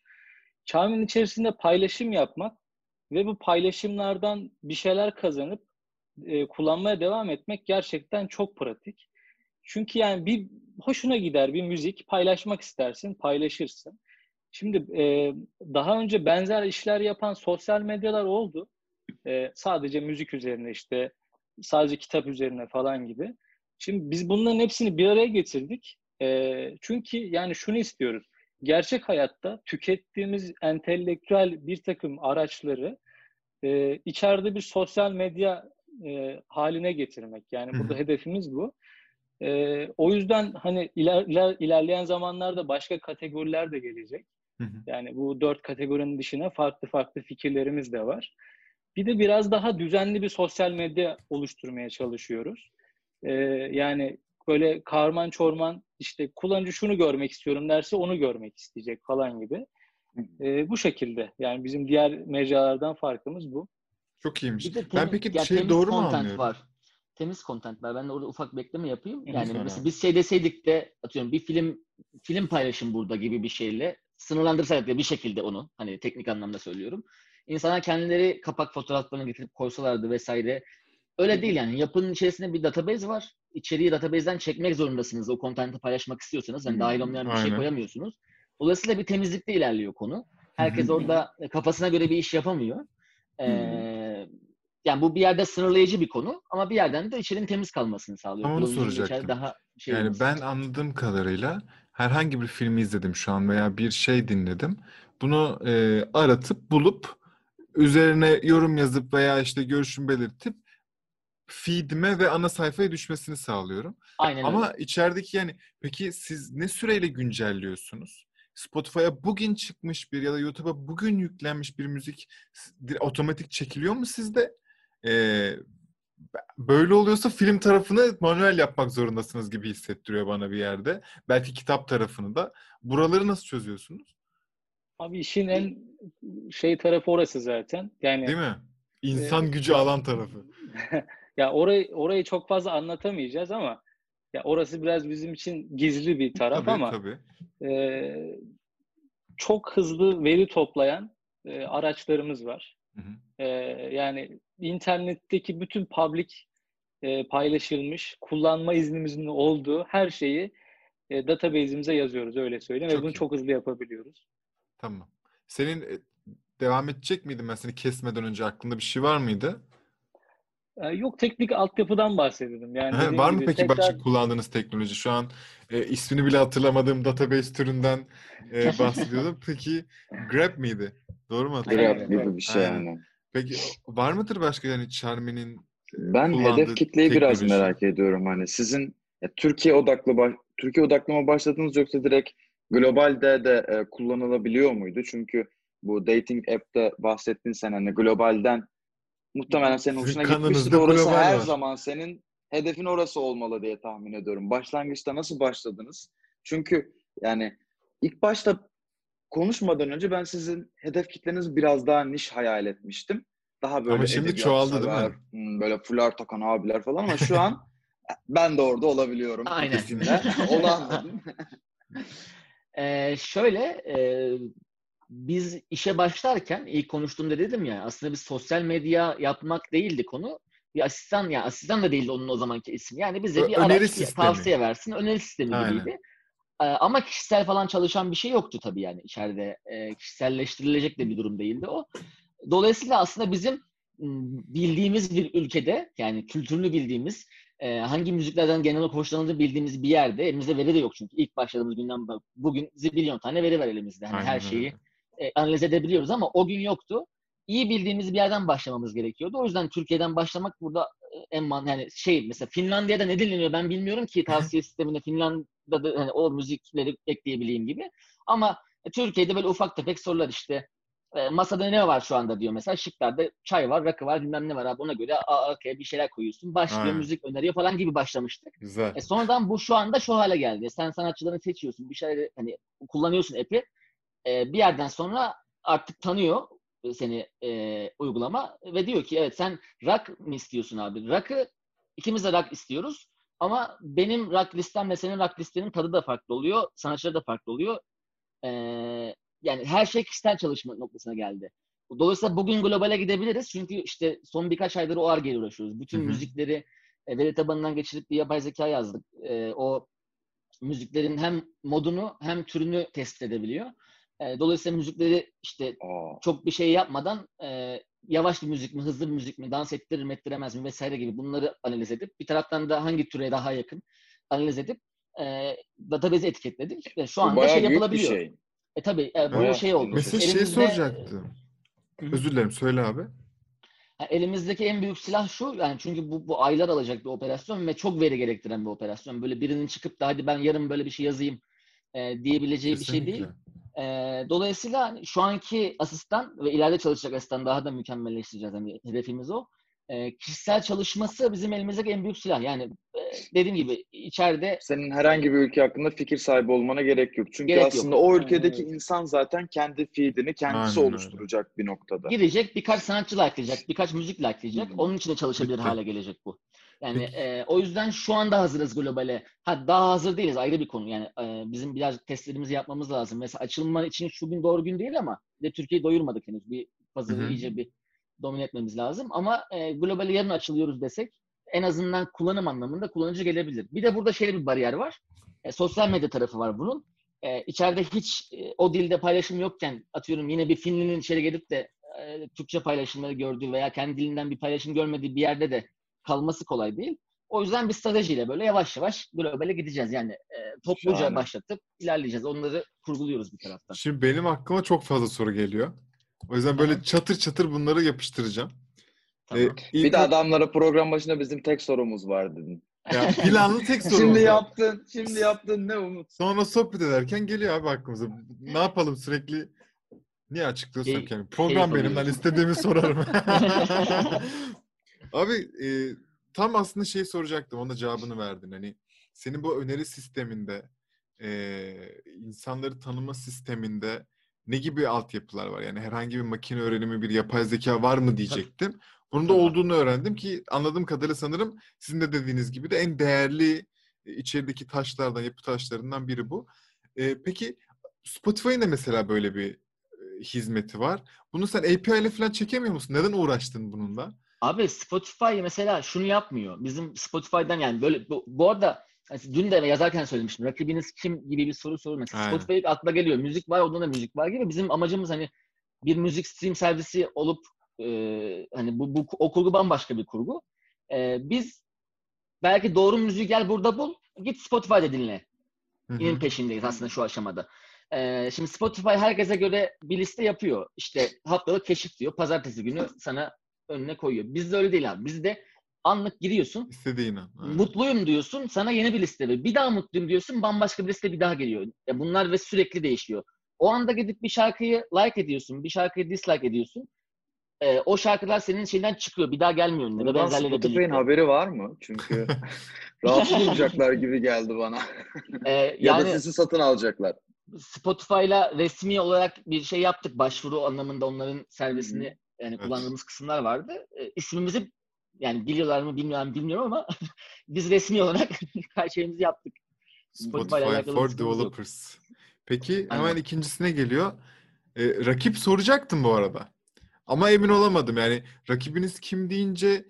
Charm'in içerisinde paylaşım yapmak ve bu paylaşımlardan bir şeyler kazanıp e, kullanmaya devam etmek gerçekten çok pratik. Çünkü yani bir hoşuna gider bir müzik paylaşmak istersin, paylaşırsın. Şimdi e, daha önce benzer işler yapan sosyal medyalar oldu. E, sadece müzik üzerine işte sadece kitap üzerine falan gibi. Şimdi biz bunların hepsini bir araya getirdik. E, çünkü yani şunu istiyoruz. Gerçek hayatta tükettiğimiz entelektüel bir takım araçları e, içeride bir sosyal medya e, haline getirmek. Yani burada hedefimiz bu. E, o yüzden hani iler, iler- ilerleyen zamanlarda başka kategoriler de gelecek. Hı hı. Yani bu dört kategorinin dışına farklı farklı fikirlerimiz de var. Bir de biraz daha düzenli bir sosyal medya oluşturmaya çalışıyoruz. Ee, yani böyle karman çorman işte kullanıcı şunu görmek istiyorum derse onu görmek isteyecek falan gibi. Ee, bu şekilde. Yani bizim diğer mecralardan farkımız bu. Çok iyiymiş. Bir de Ben temiz, peki ya şey doğru mu anlıyorum? var. Temiz content var. Ben de orada ufak bir ekleme yapayım. Yani mesela biz şey deseydik de atıyorum bir film film paylaşım burada gibi bir şeyle sınırlandırsak da bir şekilde onu hani teknik anlamda söylüyorum. İnsanlar kendileri kapak fotoğraflarını getirip koysalardı vesaire. Öyle değil yani. Yapının içerisinde bir database var. İçeriği database'den çekmek zorundasınız. O content'i paylaşmak istiyorsanız. Hani dahil olmayan bir şey Aynen. koyamıyorsunuz. Dolayısıyla bir temizlikte ilerliyor konu. Herkes orada kafasına göre bir iş yapamıyor. Ee, yani bu bir yerde sınırlayıcı bir konu ama bir yerden de içerinin temiz kalmasını sağlıyor. Tam onu soracaktım. Daha şey Yani ben anladığım kadarıyla herhangi bir filmi izledim şu an veya bir şey dinledim. Bunu e, aratıp bulup üzerine yorum yazıp veya işte görüşümü belirtip feedime ve ana sayfaya düşmesini sağlıyorum. Aynen Ama öyle. içerideki yani peki siz ne süreyle güncelliyorsunuz? Spotify'a bugün çıkmış bir ya da YouTube'a bugün yüklenmiş bir müzik otomatik çekiliyor mu sizde? Ee, böyle oluyorsa film tarafını manuel yapmak zorundasınız gibi hissettiriyor bana bir yerde. Belki kitap tarafını da. Buraları nasıl çözüyorsunuz? Abi işin en şey tarafı orası zaten. Yani Değil mi? İnsan Ee, gücü alan tarafı. ya orayı orayı çok fazla anlatamayacağız ama ya orası biraz bizim için gizli bir taraf Tabii ama tabii. Ee, çok hızlı veri toplayan e, araçlarımız var. Hı hı. E, yani internetteki bütün public e, paylaşılmış, kullanma iznimizin olduğu her şeyi e, database'imize yazıyoruz öyle söyleyeyim Çok ve bunu iyi. çok hızlı yapabiliyoruz. Tamam. Senin e, devam edecek miydin ben seni kesmeden önce aklında bir şey var mıydı? E, yok teknik altyapıdan bahsedelim. Yani He, var mı gibi peki tekrar- başka kullandığınız teknoloji? Şu an e, ismini bile hatırlamadığım database türünden e, bahsediyordum. Peki Grab miydi? Doğru mu hatırlıyorum? Grab gibi bir şey Aynen. yani. Peki var mıdır başka yani Charmy'nin e, Ben hedef kitleyi biraz merak ediyorum. Hani sizin ya, Türkiye odaklı baş- Türkiye odaklı mı başladınız yoksa direkt globalde de e, kullanılabiliyor muydu? Çünkü bu dating app'te bahsettin sen hani globalden muhtemelen senin hoşuna gitmiştir. Orası her var. zaman senin hedefin orası olmalı diye tahmin ediyorum. Başlangıçta nasıl başladınız? Çünkü yani ilk başta konuşmadan önce ben sizin hedef kitleniz biraz daha niş hayal etmiştim. Daha böyle Ama şimdi çoğaldı değil mi? hmm, Böyle fular takan abiler falan ama şu an ben de orada olabiliyorum. Aynen. Onu anladım. Ee, şöyle e, biz işe başlarken ilk konuştuğumda dedim ya aslında biz sosyal medya yapmak değildi konu. Bir asistan ya asistan da değildi onun o zamanki ismi. Yani bize Ö- bir öneri araç, sistemi. tavsiye versin. Öneri sistemi Aynen. gibiydi. Ee, ama kişisel falan çalışan bir şey yoktu tabii yani içeride. Ee, kişiselleştirilecek de bir durum değildi o. Dolayısıyla aslında bizim m, bildiğimiz bir ülkede yani kültürünü bildiğimiz e, hangi müziklerden genel olarak hoşlanıldığını bildiğimiz bir yerde elimizde veri de yok çünkü ilk başladığımız günden bugün zibilyon tane veri var elimizde. Hani Aynen her şeyi e, analiz edebiliyoruz ama o gün yoktu. İyi bildiğimiz bir yerden başlamamız gerekiyordu. O yüzden Türkiye'den başlamak burada e, en man yani şey mesela Finlandiya'da ne dinleniyor ben bilmiyorum ki tavsiye sistemine Finlandiya'da hani o müzikleri ekleyebileyim gibi. Ama e, Türkiye'de böyle ufak tefek sorular işte e, masada ne var şu anda diyor mesela şıklarda çay var, rakı var, bilmem ne var abi ona göre aa, okey bir şeyler koyuyorsun. Başlıyor Aynen. müzik öneriyor falan gibi başlamıştık. Güzel. E sonradan bu şu anda şu hale geldi. Sen sanatçılarını seçiyorsun, bir şeyleri hani kullanıyorsun app'i. E, bir yerden sonra artık tanıyor seni e, uygulama ve diyor ki evet sen rock mı istiyorsun abi? Rock'ı ikimiz de rock istiyoruz ama benim rock listemle senin rock listenin tadı da farklı oluyor, sanatçılar da farklı oluyor. E, yani her şey kişisel çalışma noktasına geldi. Dolayısıyla bugün globale gidebiliriz çünkü işte son birkaç aydır o argeyle uğraşıyoruz. Bütün Hı hı. müzikleri e, veri tabanından geçirip bir yapay zeka yazdık. E, o müziklerin hem modunu hem türünü tespit edebiliyor. E, dolayısıyla müzikleri işte Aa, çok bir şey yapmadan e, yavaş bir müzik mi, hızlı bir müzik mi, dans ettirir mi, ettiremez mi vesaire gibi bunları analiz edip bir taraftan da hangi türe daha yakın analiz edip e, database'e etiketledik. Ve şu anda şey yapılabiliyor. şey. E tabii e, bu Bayağı şey oldu. Mesela şey Elimizde- soracaktım. Hı hı. Özür dilerim söyle abi. Ha, elimizdeki en büyük silah şu yani çünkü bu, bu aylar alacak bir operasyon ve çok veri gerektiren bir operasyon. Böyle birinin çıkıp da hadi ben yarın böyle bir şey yazayım e, diyebileceği bir şey değil. E, dolayısıyla hani şu anki asistan ve ileride çalışacak asistan daha da mükemmelleştireceğiz. Hani hedefimiz o. E, kişisel çalışması bizim elimizdeki en büyük silah. Yani e, dediğim gibi içeride Senin herhangi bir ülke hakkında fikir sahibi olmana gerek yok. Çünkü Gerek yok. aslında o Aynen ülkedeki öyle. insan zaten kendi feedini kendisi Aynen oluşturacak bir noktada. girecek birkaç sanatçı likelayacak, birkaç müzik likelayacak. Onun için de çalışabilir hale gelecek bu. Yani e, o yüzden şu anda hazırız globale. Ha daha hazır değiliz ayrı bir konu. Yani e, bizim biraz testlerimizi yapmamız lazım. Mesela açılma için şu gün doğru gün değil ama de Türkiye'yi doyurmadık henüz. Bir pazarı iyice bir domine etmemiz lazım. Ama e, globale yarın açılıyoruz desek en azından kullanım anlamında kullanıcı gelebilir. Bir de burada şöyle bir bariyer var. E, sosyal medya tarafı var bunun. E, içeride hiç e, o dilde paylaşım yokken atıyorum yine bir Finlinin içeri gelip de e, Türkçe paylaşımları gördüğü veya kendi dilinden bir paylaşım görmediği bir yerde de kalması kolay değil. O yüzden bir stratejiyle böyle yavaş yavaş globale gideceğiz. Yani e, topluca Şahane. başlatıp ilerleyeceğiz. Onları kurguluyoruz bir taraftan. Şimdi benim aklıma çok fazla soru geliyor. O yüzden böyle Aha. çatır çatır bunları yapıştıracağım. Tamam. Ee, ilk Bir de adamlara program başında bizim tek sorumuz var dedin. ya planlı tek sorumuz Şimdi var. yaptın, şimdi yaptın ne umut. Sonra sohbet ederken geliyor abi aklımıza. Ne yapalım sürekli niye açıklıyorsak Şey- yani. Program benim ben istediğimi sorarım. abi e, tam aslında şey soracaktım. Ona cevabını verdin. Hani senin bu öneri sisteminde e, insanları tanıma sisteminde ne gibi altyapılar var? Yani herhangi bir makine öğrenimi, bir yapay zeka var mı diyecektim. Bunun da olduğunu öğrendim ki anladığım kadarıyla sanırım sizin de dediğiniz gibi de en değerli içerideki taşlardan, yapı taşlarından biri bu. E, peki Spotify'ın da mesela böyle bir hizmeti var. Bunu sen API ile falan çekemiyor musun? Neden uğraştın bununla? Abi Spotify mesela şunu yapmıyor. Bizim Spotify'dan yani böyle bu, bu arada hani dün de yazarken söylemiştim. Rakibiniz kim gibi bir soru Aynen. Spotify akla geliyor. Müzik var, ondan da müzik var gibi. Bizim amacımız hani bir müzik stream servisi olup e, hani bu, bu o kurgu bambaşka bir kurgu. E, biz belki doğru müziği gel burada bul. Git Spotify'da dinle. İnin peşindeyiz aslında şu aşamada. Ee, şimdi Spotify herkese göre bir liste yapıyor. İşte haftalık keşif diyor. Pazartesi günü sana önüne koyuyor. Bizde öyle değil abi. Bizde anlık giriyorsun. İstediğin an. Aynen. Mutluyum diyorsun. Sana yeni bir liste veriyor. Bir daha mutluyum diyorsun. Bambaşka bir liste bir daha geliyor. Ya bunlar ve sürekli değişiyor. O anda gidip bir şarkıyı like ediyorsun. Bir şarkıyı dislike ediyorsun. Ee, o şarkılar senin şeyden çıkıyor. Bir daha gelmiyor önüne. Bundan Spotify'ın haberi var mı? Çünkü rahatsız olacaklar gibi geldi bana. Ee, ya yani da sizi satın alacaklar. Spotify'la resmi olarak bir şey yaptık. Başvuru anlamında onların servisini yani Evet. kullandığımız kısımlar vardı. E, ismimizi yani biliyorlar mı bilmiyorum bilmiyorum ama biz resmi olarak her şeyimizi yaptık. Spotify for sıkıntımız yok. Developers. Peki Aynen. hemen ikincisine geliyor. Ee, rakip soracaktım bu arada. Ama emin olamadım. Yani rakibiniz kim deyince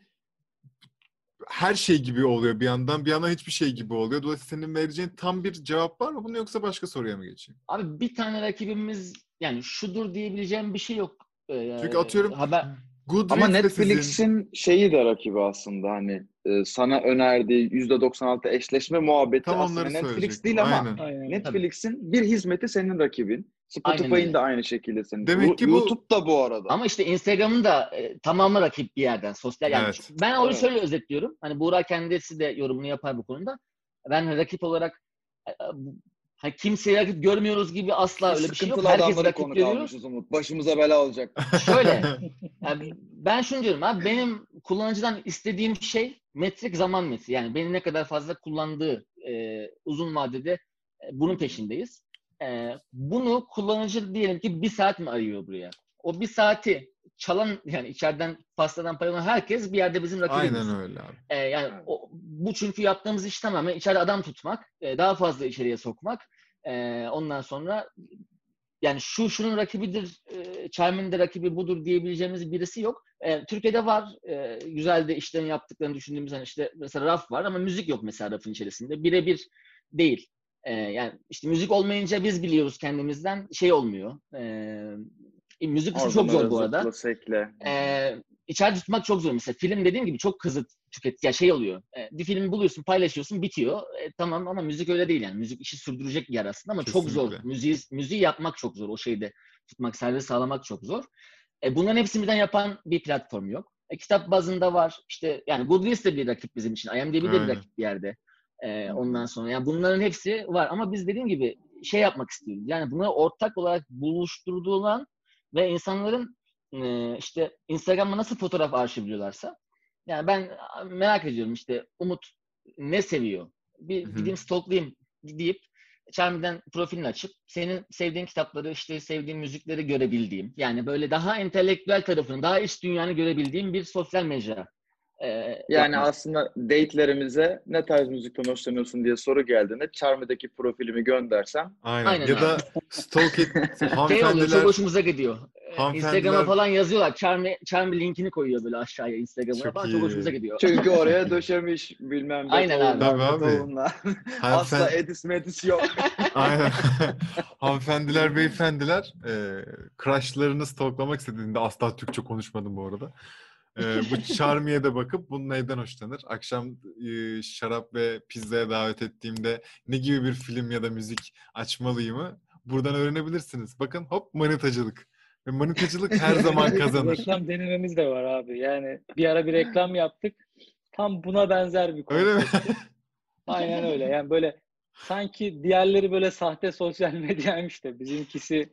her şey gibi oluyor bir yandan. Bir yandan hiçbir şey gibi oluyor. Dolayısıyla senin vereceğin tam bir cevap var mı bunu yoksa başka soruya mı geçeyim? Abi bir tane rakibimiz yani şudur diyebileceğim bir şey yok. Ee, Çünkü atıyorum haber Goodreads Ama de sizin- Netflix'in şeyi de rakibi aslında hani e, sana önerdiği %96 eşleşme muhabbeti tam aslında Netflix değil ama Aynen. Aynen. Netflix'in bir hizmeti senin rakibin. Spotify'ın da aynı şekilde senin. Demek ki bu- YouTube da bu arada. Ama işte Instagram'ın da e, tamamı rakip bir yerden sosyal. Yani Evet. ben onu Evet. şöyle özetliyorum. Hani Buğra kendisi de yorumunu yapar bu konuda. Ben rakip olarak e, e, hani kimseyi rakip görmüyoruz gibi asla öyle bir şey yok. Adamları rakip konu görüyoruz. Umut. Başımıza bela olacak. Şöyle. Yani ben şunu diyorum abi benim kullanıcıdan istediğim şey metrik zaman metriği. Yani beni ne kadar fazla kullandığı e, uzun vadede e, bunun peşindeyiz. E, bunu kullanıcı diyelim ki bir saat mi arıyor buraya? O bir saati çalan yani içeriden pastadan pay alan herkes bir yerde bizim rakibimiz. Aynen öyle abi. E, yani o, bu çünkü yaptığımız iş tamamen içeride adam tutmak, e, daha fazla içeriye sokmak. E, ondan sonra yani şu şunun rakibidir, e, Charm'in de rakibi budur diyebileceğimiz birisi yok. E, Türkiye'de var. E, güzel de işlerini yaptıklarını düşündüğümüz hani işte mesela raf var ama müzik yok mesela rafın içerisinde. Birebir değil. E, yani işte müzik olmayınca biz biliyoruz kendimizden şey olmuyor. E, müzik kısmı çok zor bu arada. zıpla, sekle. Ee, içeride tutmak çok zor. Mesela film dediğim gibi çok hızlı tüket. Ya şey oluyor. e, bir filmi buluyorsun, paylaşıyorsun, bitiyor. E, tamam ama müzik öyle değil yani. Müzik işi sürdürecek bir yer aslında ama çok zor. Kesinlikle. Müziği, müziği yapmak çok zor. O şeyde tutmak, servis sağlamak çok zor. E, bunların hepsini birden yapan bir platform yok. E, kitap bazında var. İşte yani Goodreads de bir rakip bizim için. IMDb de bir rakip bir yerde. E, ondan sonra yani bunların hepsi var ama biz dediğim gibi şey yapmak istiyoruz. Yani bunları ortak olarak buluşturduğulan ve insanların e, işte Instagram'da nasıl fotoğraf arşivliyorlarsa yani ben merak ediyorum işte Umut ne seviyor? Bir Hı hı. gideyim stalklayayım deyip Charmy'den profilini açıp senin sevdiğin kitapları işte sevdiğin müzikleri görebildiğim yani böyle daha entelektüel tarafını daha iç dünyanı görebildiğim bir sosyal mecra. E, Yani yapmak. aslında date'lerimize ne tarz müzikten hoşlanıyorsun diye soru geldiğinde Charmy'deki profilimi göndersem Aynen. Aynen ya da abi. stalk et şey oluyor çok hanımefendiler hoşumuza gidiyor. Ee, Hanımefendiler- Instagram'a falan yazıyorlar. Charmy, Charmy linkini koyuyor böyle aşağıya Instagram'a Çok falan iyi. çok hoşumuza gidiyor. çünkü oraya döşemiş bilmem ne Aynen abi. Tabii abi. Asla edis medis yok. Aynen. Hanımefendiler, beyefendiler e, crushlarını stalklamak istediğinde asla Türkçe konuşmadım bu arada. E, bu Charmy'e de bakıp bunun neyden hoşlanır? Akşam e, şarap ve pizzaya davet ettiğimde ne gibi bir film ya da müzik açmalıyımı buradan öğrenebilirsiniz. Bakın hop manitacılık. Ve manitacılık her zaman kazanır. Reklam denememiz de var abi. Yani bir ara bir reklam yaptık. Tam buna benzer bir Öyle mi? Aynen öyle. Yani böyle sanki diğerleri böyle sahte sosyal medyaymış da bizimkisi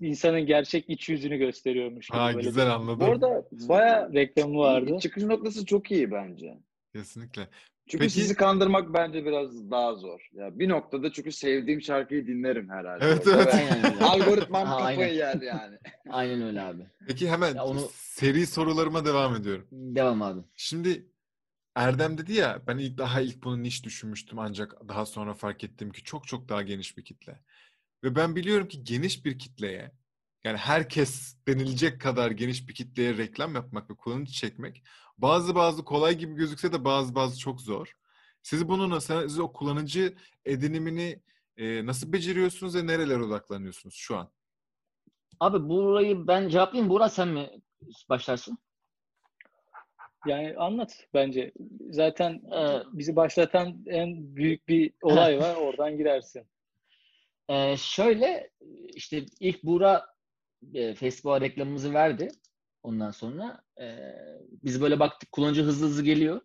insanın gerçek iç yüzünü gösteriyormuş gibi ha böyle güzel anladım. Bu arada baya reklamı vardı. çıkış noktası çok iyi bence. Kesinlikle. Çünkü Peki- sizi kandırmak bence biraz daha zor. Ya bir noktada çünkü sevdiğim şarkıyı dinlerim herhalde. Evet, Orada evet. Algoritmam kafayı aynen. yer yani. Aynen öyle abi. Peki hemen Ya onu- seri sorularıma devam ediyorum. Devam abi. Şimdi Erdem dedi ya ben ilk daha ilk bunu niş düşünmüştüm ancak daha sonra fark ettim ki çok çok daha geniş bir kitle. Ve ben biliyorum ki geniş bir kitleye yani herkes denilecek kadar geniş bir kitleye reklam yapmak ve kullanıcı çekmek bazı bazı kolay gibi gözükse de bazı bazı çok zor. Siz bunu nasıl, siz o kullanıcı edinimini e, nasıl beceriyorsunuz ve nerelere odaklanıyorsunuz şu an? Abi burayı ben cevaplayayım. Burak sen mi başlarsın? Yani anlat bence. Zaten e, bizi başlatan en büyük bir olay var. Oradan girersin. E, şöyle işte ilk Buğra e, Facebook'a reklamımızı verdi. Ondan sonra e, biz böyle baktık kullanıcı hızlı hızlı geliyor.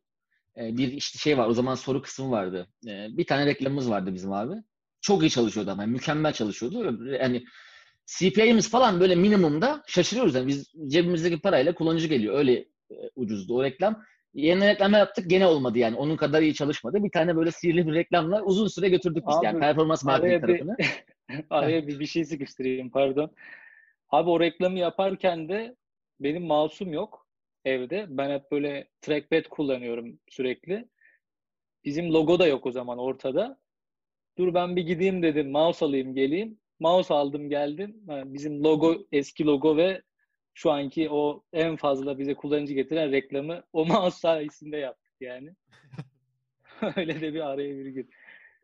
E, bir işte şey var o zaman soru kısmı vardı. E, bir tane reklamımız vardı bizim abi. Çok iyi çalışıyordu ama yani mükemmel çalışıyordu. Yani CPA'miz falan böyle minimumda şaşırıyoruz. Yani biz cebimizdeki parayla kullanıcı geliyor. Öyle e, ucuzdu o reklam. Yeni reklam yaptık gene olmadı yani. Onun kadar iyi çalışmadı. Bir tane böyle sihirli bir reklamla uzun süre götürdük biz Abi, yani performans marketing tarafını. Araya bir, bir şey sıkıştırayım pardon. Abi o reklamı yaparken de benim mouse'um yok evde. Ben hep böyle trackpad kullanıyorum sürekli. Bizim logo da yok o zaman ortada. Dur ben bir gideyim dedim. Mouse alayım geleyim. Mouse aldım geldim. Yani bizim logo eski logo ve şu anki o en fazla bize kullanıcı getiren reklamı o mouse sayesinde yaptık yani. Öyle de bir araya virgül.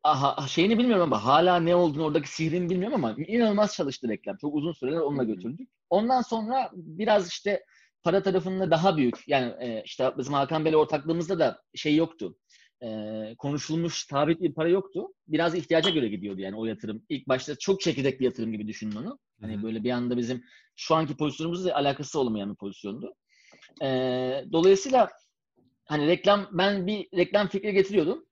Aha, şeyini bilmiyorum ama hala ne olduğunu oradaki sihrini bilmiyorum ama inanılmaz çalıştı reklam. Çok uzun süreler onunla götürdük. Ondan sonra biraz işte para tarafında daha büyük. Yani e, işte bizim Hakan Bey'le ortaklığımızda da şey yoktu. E, konuşulmuş sabit bir para yoktu. Biraz ihtiyaca göre gidiyordu yani o yatırım. İlk başta çok çekirdek bir yatırım gibi düşünün onu. Hani böyle bir anda bizim şu anki pozisyonumuzla alakası olmayan bir pozisyondu. E, dolayısıyla hani reklam ben bir reklam fikri getiriyordum.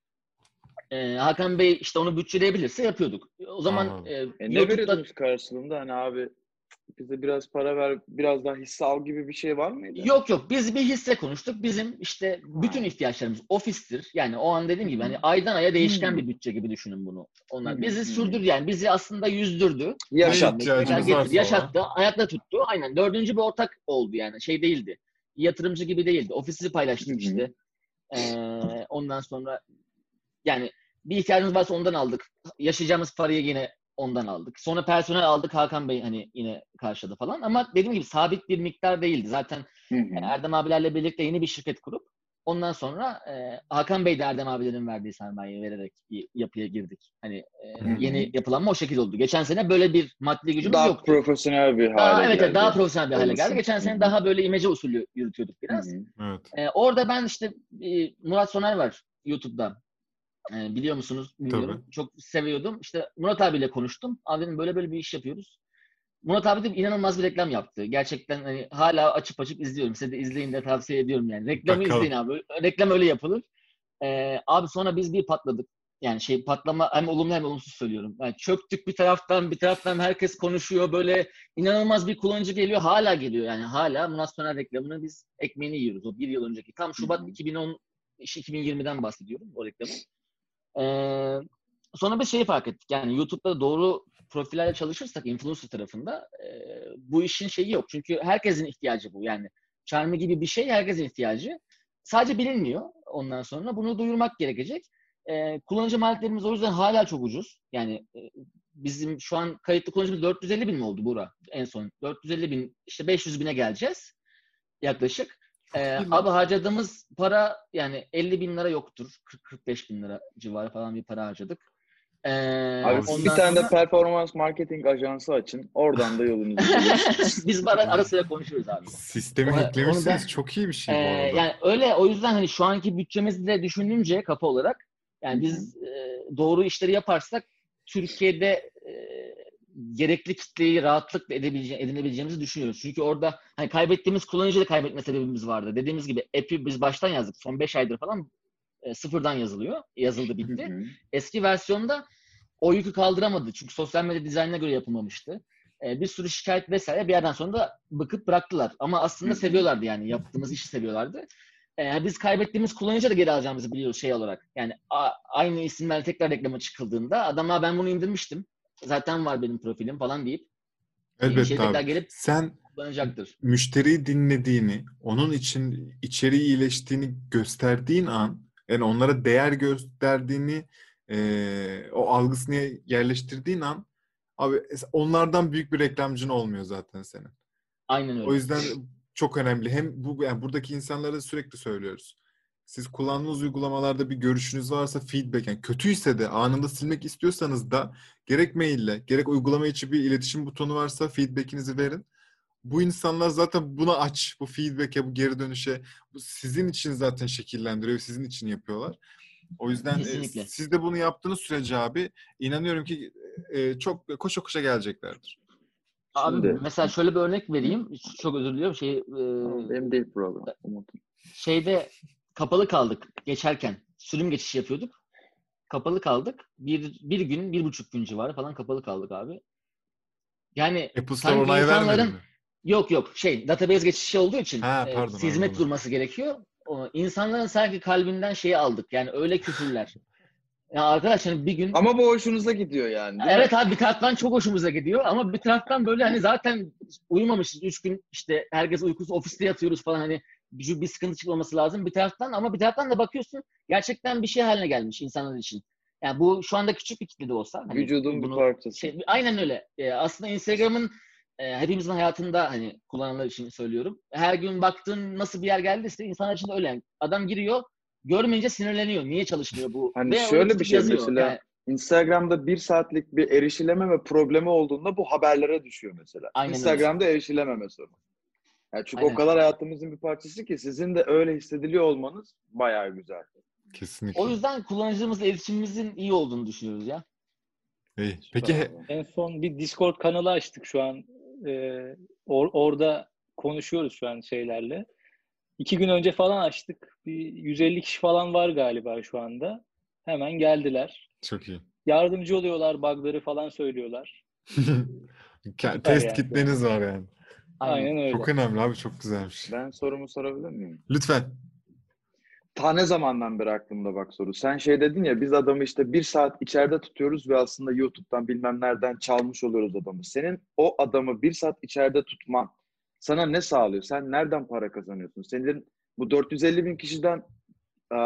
Ee, Hakan Bey işte onu bütçeleyebilirse yapıyorduk. O zaman e, e, ne veriyordunuz karşılığında hani abi bize biraz para ver, biraz daha hisse al gibi bir şey var mıydı? Yok yok. Biz bir hisse konuştuk. Bizim işte bütün ihtiyaçlarımız ofistir. Yani o an dediğim gibi hani aydan aya değişken bir bütçe gibi düşünün bunu. Onlar bizi sürdür yani bizi aslında yüzdürdü. Yaşattı. Getirdi, yaşattı, ayakta tuttu. Aynen. Dördüncü bir ortak oldu yani. Şey değildi. Yatırımcı gibi değildi. Ofisi paylaştık işte. Ee, ondan sonra yani bir ihtiyacımız varsa ondan aldık. Yaşayacağımız parayı yine ondan aldık. Sonra personel aldık. Hakan Bey hani yine karşıladı falan. Ama dediğim gibi sabit bir miktar değildi. Zaten hı hı. Erdem abilerle birlikte yeni bir şirket kurup ondan sonra e, Hakan Bey de Erdem abilerin verdiği sermayeyi vererek bir yapıya girdik. Hani e, yeni yapılanma o şekilde oldu. Geçen sene böyle bir maddi gücümüz daha yoktu. Daha profesyonel bir hale daha, evet, geldi. Daha profesyonel bir hale geldi. Geçen sene daha böyle imece usulü yürütüyorduk biraz. Hı hı. Evet. E, orada ben işte e, Murat Soner var YouTube'da. E, biliyor musunuz bilmiyorum. Tabii. Çok seviyordum. İşte Murat abiyle konuştum. Abi dedim böyle böyle bir iş yapıyoruz. Murat abi de inanılmaz bir reklam yaptı. Gerçekten hani hala açıp açıp izliyorum. Size de izleyin de tavsiye ediyorum yani. Reklamı Bakalım. izleyin abi. Reklam öyle yapılır. Ee, abi sonra biz bir patladık. Yani şey patlama hem olumlu hem olumsuz söylüyorum. Yani çöktük bir taraftan bir taraftan herkes konuşuyor. Böyle inanılmaz bir kullanıcı geliyor. Hala geliyor yani. Hala Murat Soner reklamını biz ekmeğini yiyoruz. O bir yıl önceki. Tam Şubat 2010 2020'den bahsediyorum o reklamı. Ee, sonra bir şeyi fark ettik. Yani YouTube'da doğru profillerle çalışırsak influencer tarafında e, bu işin şeyi yok. Çünkü herkesin ihtiyacı bu. Yani Charmy gibi bir şey herkesin ihtiyacı. Sadece bilinmiyor ondan sonra. Bunu duyurmak gerekecek. E, kullanıcı maliyetlerimiz o yüzden hala çok ucuz. Yani e, bizim şu an kayıtlı kullanıcımız 450 bin mi oldu Buğra en son? 450 bin, işte 500 bine geleceğiz yaklaşık. Ee, abi harcadığımız para yani 50 bin lira yoktur. 40-45 bin lira civarı falan bir para harcadık. Ee, abi bir tane sonra... de performans marketing ajansı açın. Oradan da yolunuzu Biz bara ara sıra konuşuyoruz abi. Sistemi o, eklemişsiniz. Çok iyi bir şey bu arada. E, yani öyle o yüzden hani şu anki bütçemizi de düşününce kapı olarak yani biz e, doğru işleri yaparsak Türkiye'de e, gerekli kitleyi rahatlıkla edebilece edinebileceğimizi düşünüyoruz. Çünkü orada hani kaybettiğimiz kullanıcıyla kaybetme sebebimiz vardı. Dediğimiz gibi app'i biz baştan yazdık. Son 5 aydır falan e, sıfırdan yazılıyor. Yazıldı bitti. Hı hı. Eski versiyonda o yükü kaldıramadı. Çünkü sosyal medya dizaynına göre yapılmamıştı. E, bir sürü şikayet vesaire bir yerden sonra da bıkıp bıraktılar. Ama aslında hı seviyorlardı yani. Yaptığımız işi seviyorlardı. E, biz kaybettiğimiz kullanıcı da geri alacağımızı biliyoruz şey olarak. Yani a, aynı isimlerle tekrar reklama çıkıldığında adama ben bunu indirmiştim zaten var benim profilim falan deyip Elbette abi. Gelip Sen kullanacaktır. müşteriyi dinlediğini, onun için içeriği iyileştiğini gösterdiğin an, yani onlara değer gösterdiğini, e, o algısını yerleştirdiğin an Abi onlardan büyük bir reklamcın olmuyor zaten senin. Aynen öyle. O yüzden çok önemli. Hem bu yani buradaki insanlara sürekli söylüyoruz. Siz kullandığınız uygulamalarda bir görüşünüz varsa feedback yani kötüyse de anında silmek istiyorsanız da gerek maille gerek uygulama içi bir iletişim butonu varsa feedbackinizi verin. Bu insanlar zaten buna aç. Bu feedback'e, bu geri dönüşe bu sizin için zaten şekillendiriyor. Sizin için yapıyorlar. O yüzden e, siz de bunu yaptığınız sürece abi inanıyorum ki e, çok koşa koşa geleceklerdir. Abi Şimdi- mesela şöyle bir örnek vereyim. Çok özür diliyorum. Şey, e, Benim değil program. Şeyde kapalı kaldık geçerken. Sürüm geçişi yapıyorduk. Kapalı kaldık. Bir, bir gün, bir buçuk gün civarı falan kapalı kaldık abi. Yani Apple Store sanki onay insanların mi? yok yok şey database geçişi olduğu için Ha, e, pardon, hizmet anladım. durması gerekiyor. O, insanların sanki kalbinden şeyi aldık. Yani öyle küfürler. Ya arkadaş hani bir gün Ama bu hoşunuza gidiyor yani. değil mi? Evet abi bir taraftan çok hoşumuza gidiyor ama bir taraftan böyle hani zaten uyumamışız. Üç gün işte herkes uykusuz ofiste yatıyoruz falan hani bir, bir sıkıntı çıkmaması lazım bir taraftan ama bir taraftan da bakıyorsun gerçekten bir şey haline gelmiş insanlar için. Yani bu şu anda küçük bir kitle de olsa. Hani Vücudun bir bunu- parçası. şey, aynen öyle. Ee, aslında Instagram'ın e, hepimizin hayatında hani kullananlar için söylüyorum. Her gün baktığın nasıl bir yer geldiyse insanlar için de öyle. Yani adam giriyor görmeyince sinirleniyor. Niye çalışmıyor bu? Hani Ve şöyle bir şey yazıyor. mesela, Yani Instagram'da bir saatlik bir erişilememe problemi olduğunda bu haberlere düşüyor mesela. Aynen öyle. Instagram'da erişilememe sorunu. Yani çünkü Aynen. o kadar hayatımızın bir parçası ki sizin de öyle hissediliyor olmanız bayağı güzel. Kesinlikle. O yüzden kullanıcımızla iletişimimizin iyi olduğunu düşünüyoruz ya. İyi. Peki En son bir Discord kanalı açtık şu an. Ee, or- orada konuşuyoruz şu an şeylerle. İki gün önce falan açtık. Bir 150 kişi falan var galiba şu anda. Hemen geldiler. çok iyi. Yardımcı oluyorlar, bug'ları falan söylüyorlar. Test yani. kitleniz var yani. Aynen öyle. Çok önemli abi çok güzelmiş. Ben sorumu sorabilir miyim? Lütfen. Ta ne zamandan beri aklımda bak soru. Sen şey dedin ya biz adamı işte bir saat içeride tutuyoruz ve aslında YouTube'dan bilmem nereden çalmış oluyoruz adamı. Senin o adamı bir saat içeride tutman sana ne sağlıyor? Sen nereden para kazanıyorsun? Senin bu 450 bin kişiden e,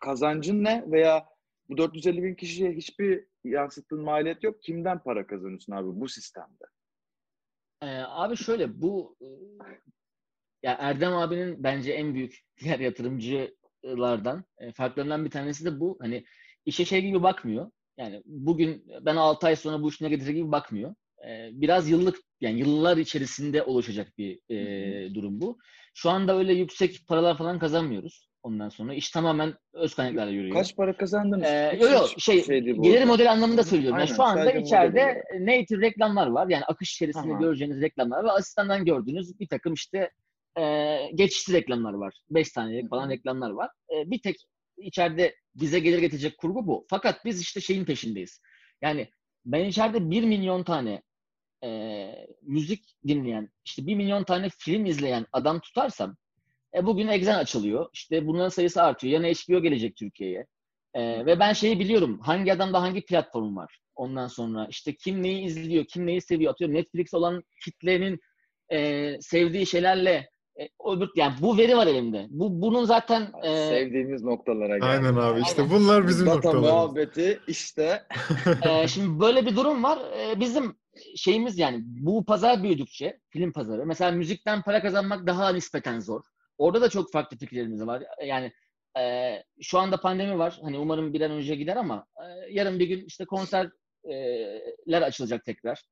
kazancın ne veya bu 450 bin kişiye hiçbir yansıttığın maliyet yok. Kimden para kazanıyorsun abi bu sistemde? Ee, abi şöyle bu ya Erdem abinin bence en büyük diğer yatırımcılardan e, farklarından bir tanesi de bu. Hani işe şey gibi bakmıyor. Yani bugün ben 6 ay sonra bu iş ne getirir gibi bakmıyor. Ee, biraz yıllık yani yıllar içerisinde oluşacak bir e, durum bu. Şu anda öyle yüksek paralar falan kazanmıyoruz. Ondan sonra iş tamamen öz kaynaklarla yürüyor. Kaç para kazandınız? Ee, Hiç- yo yo hiç şey, bu gelir arada. modeli anlamında söylüyorum. Yani Aynen, şu anda içeride native reklamlar var. Yani akış içerisinde Aha. göreceğiniz reklamlar ve asistandan gördüğünüz bir takım işte e, geçişli reklamlar var. 5 saniyelik falan reklamlar var. E, bir tek içeride bize gelir getirecek kurgu bu. Fakat biz işte şeyin peşindeyiz. Yani ben içeride 1 milyon tane e, müzik dinleyen, işte 1 milyon tane film izleyen adam tutarsam e, bugün Exxen açılıyor. İşte bunların sayısı artıyor. Yana HBO gelecek Türkiye'ye. E, ve ben şeyi biliyorum. Hangi adamda hangi platform var? Ondan sonra işte kim neyi izliyor, kim neyi seviyor. Atıyorum Netflix olan kitlenin e, sevdiği şeylerle e, öbür, yani bu veri var elimde. Bu bunun zaten e, Sevdiğimiz noktalara geldi. Aynen abi işte Aynen. bunlar bizim Data noktalarımız. muhabbeti işte e, şimdi böyle bir durum var. E, bizim şeyimiz yani bu pazar büyüdükçe film pazarı mesela müzikten para kazanmak daha nispeten zor. Orada da çok farklı fikirlerimiz var. Yani e, şu anda pandemi var. Hani umarım bir an önce gider ama e, yarın bir gün işte konserler açılacak tekrar.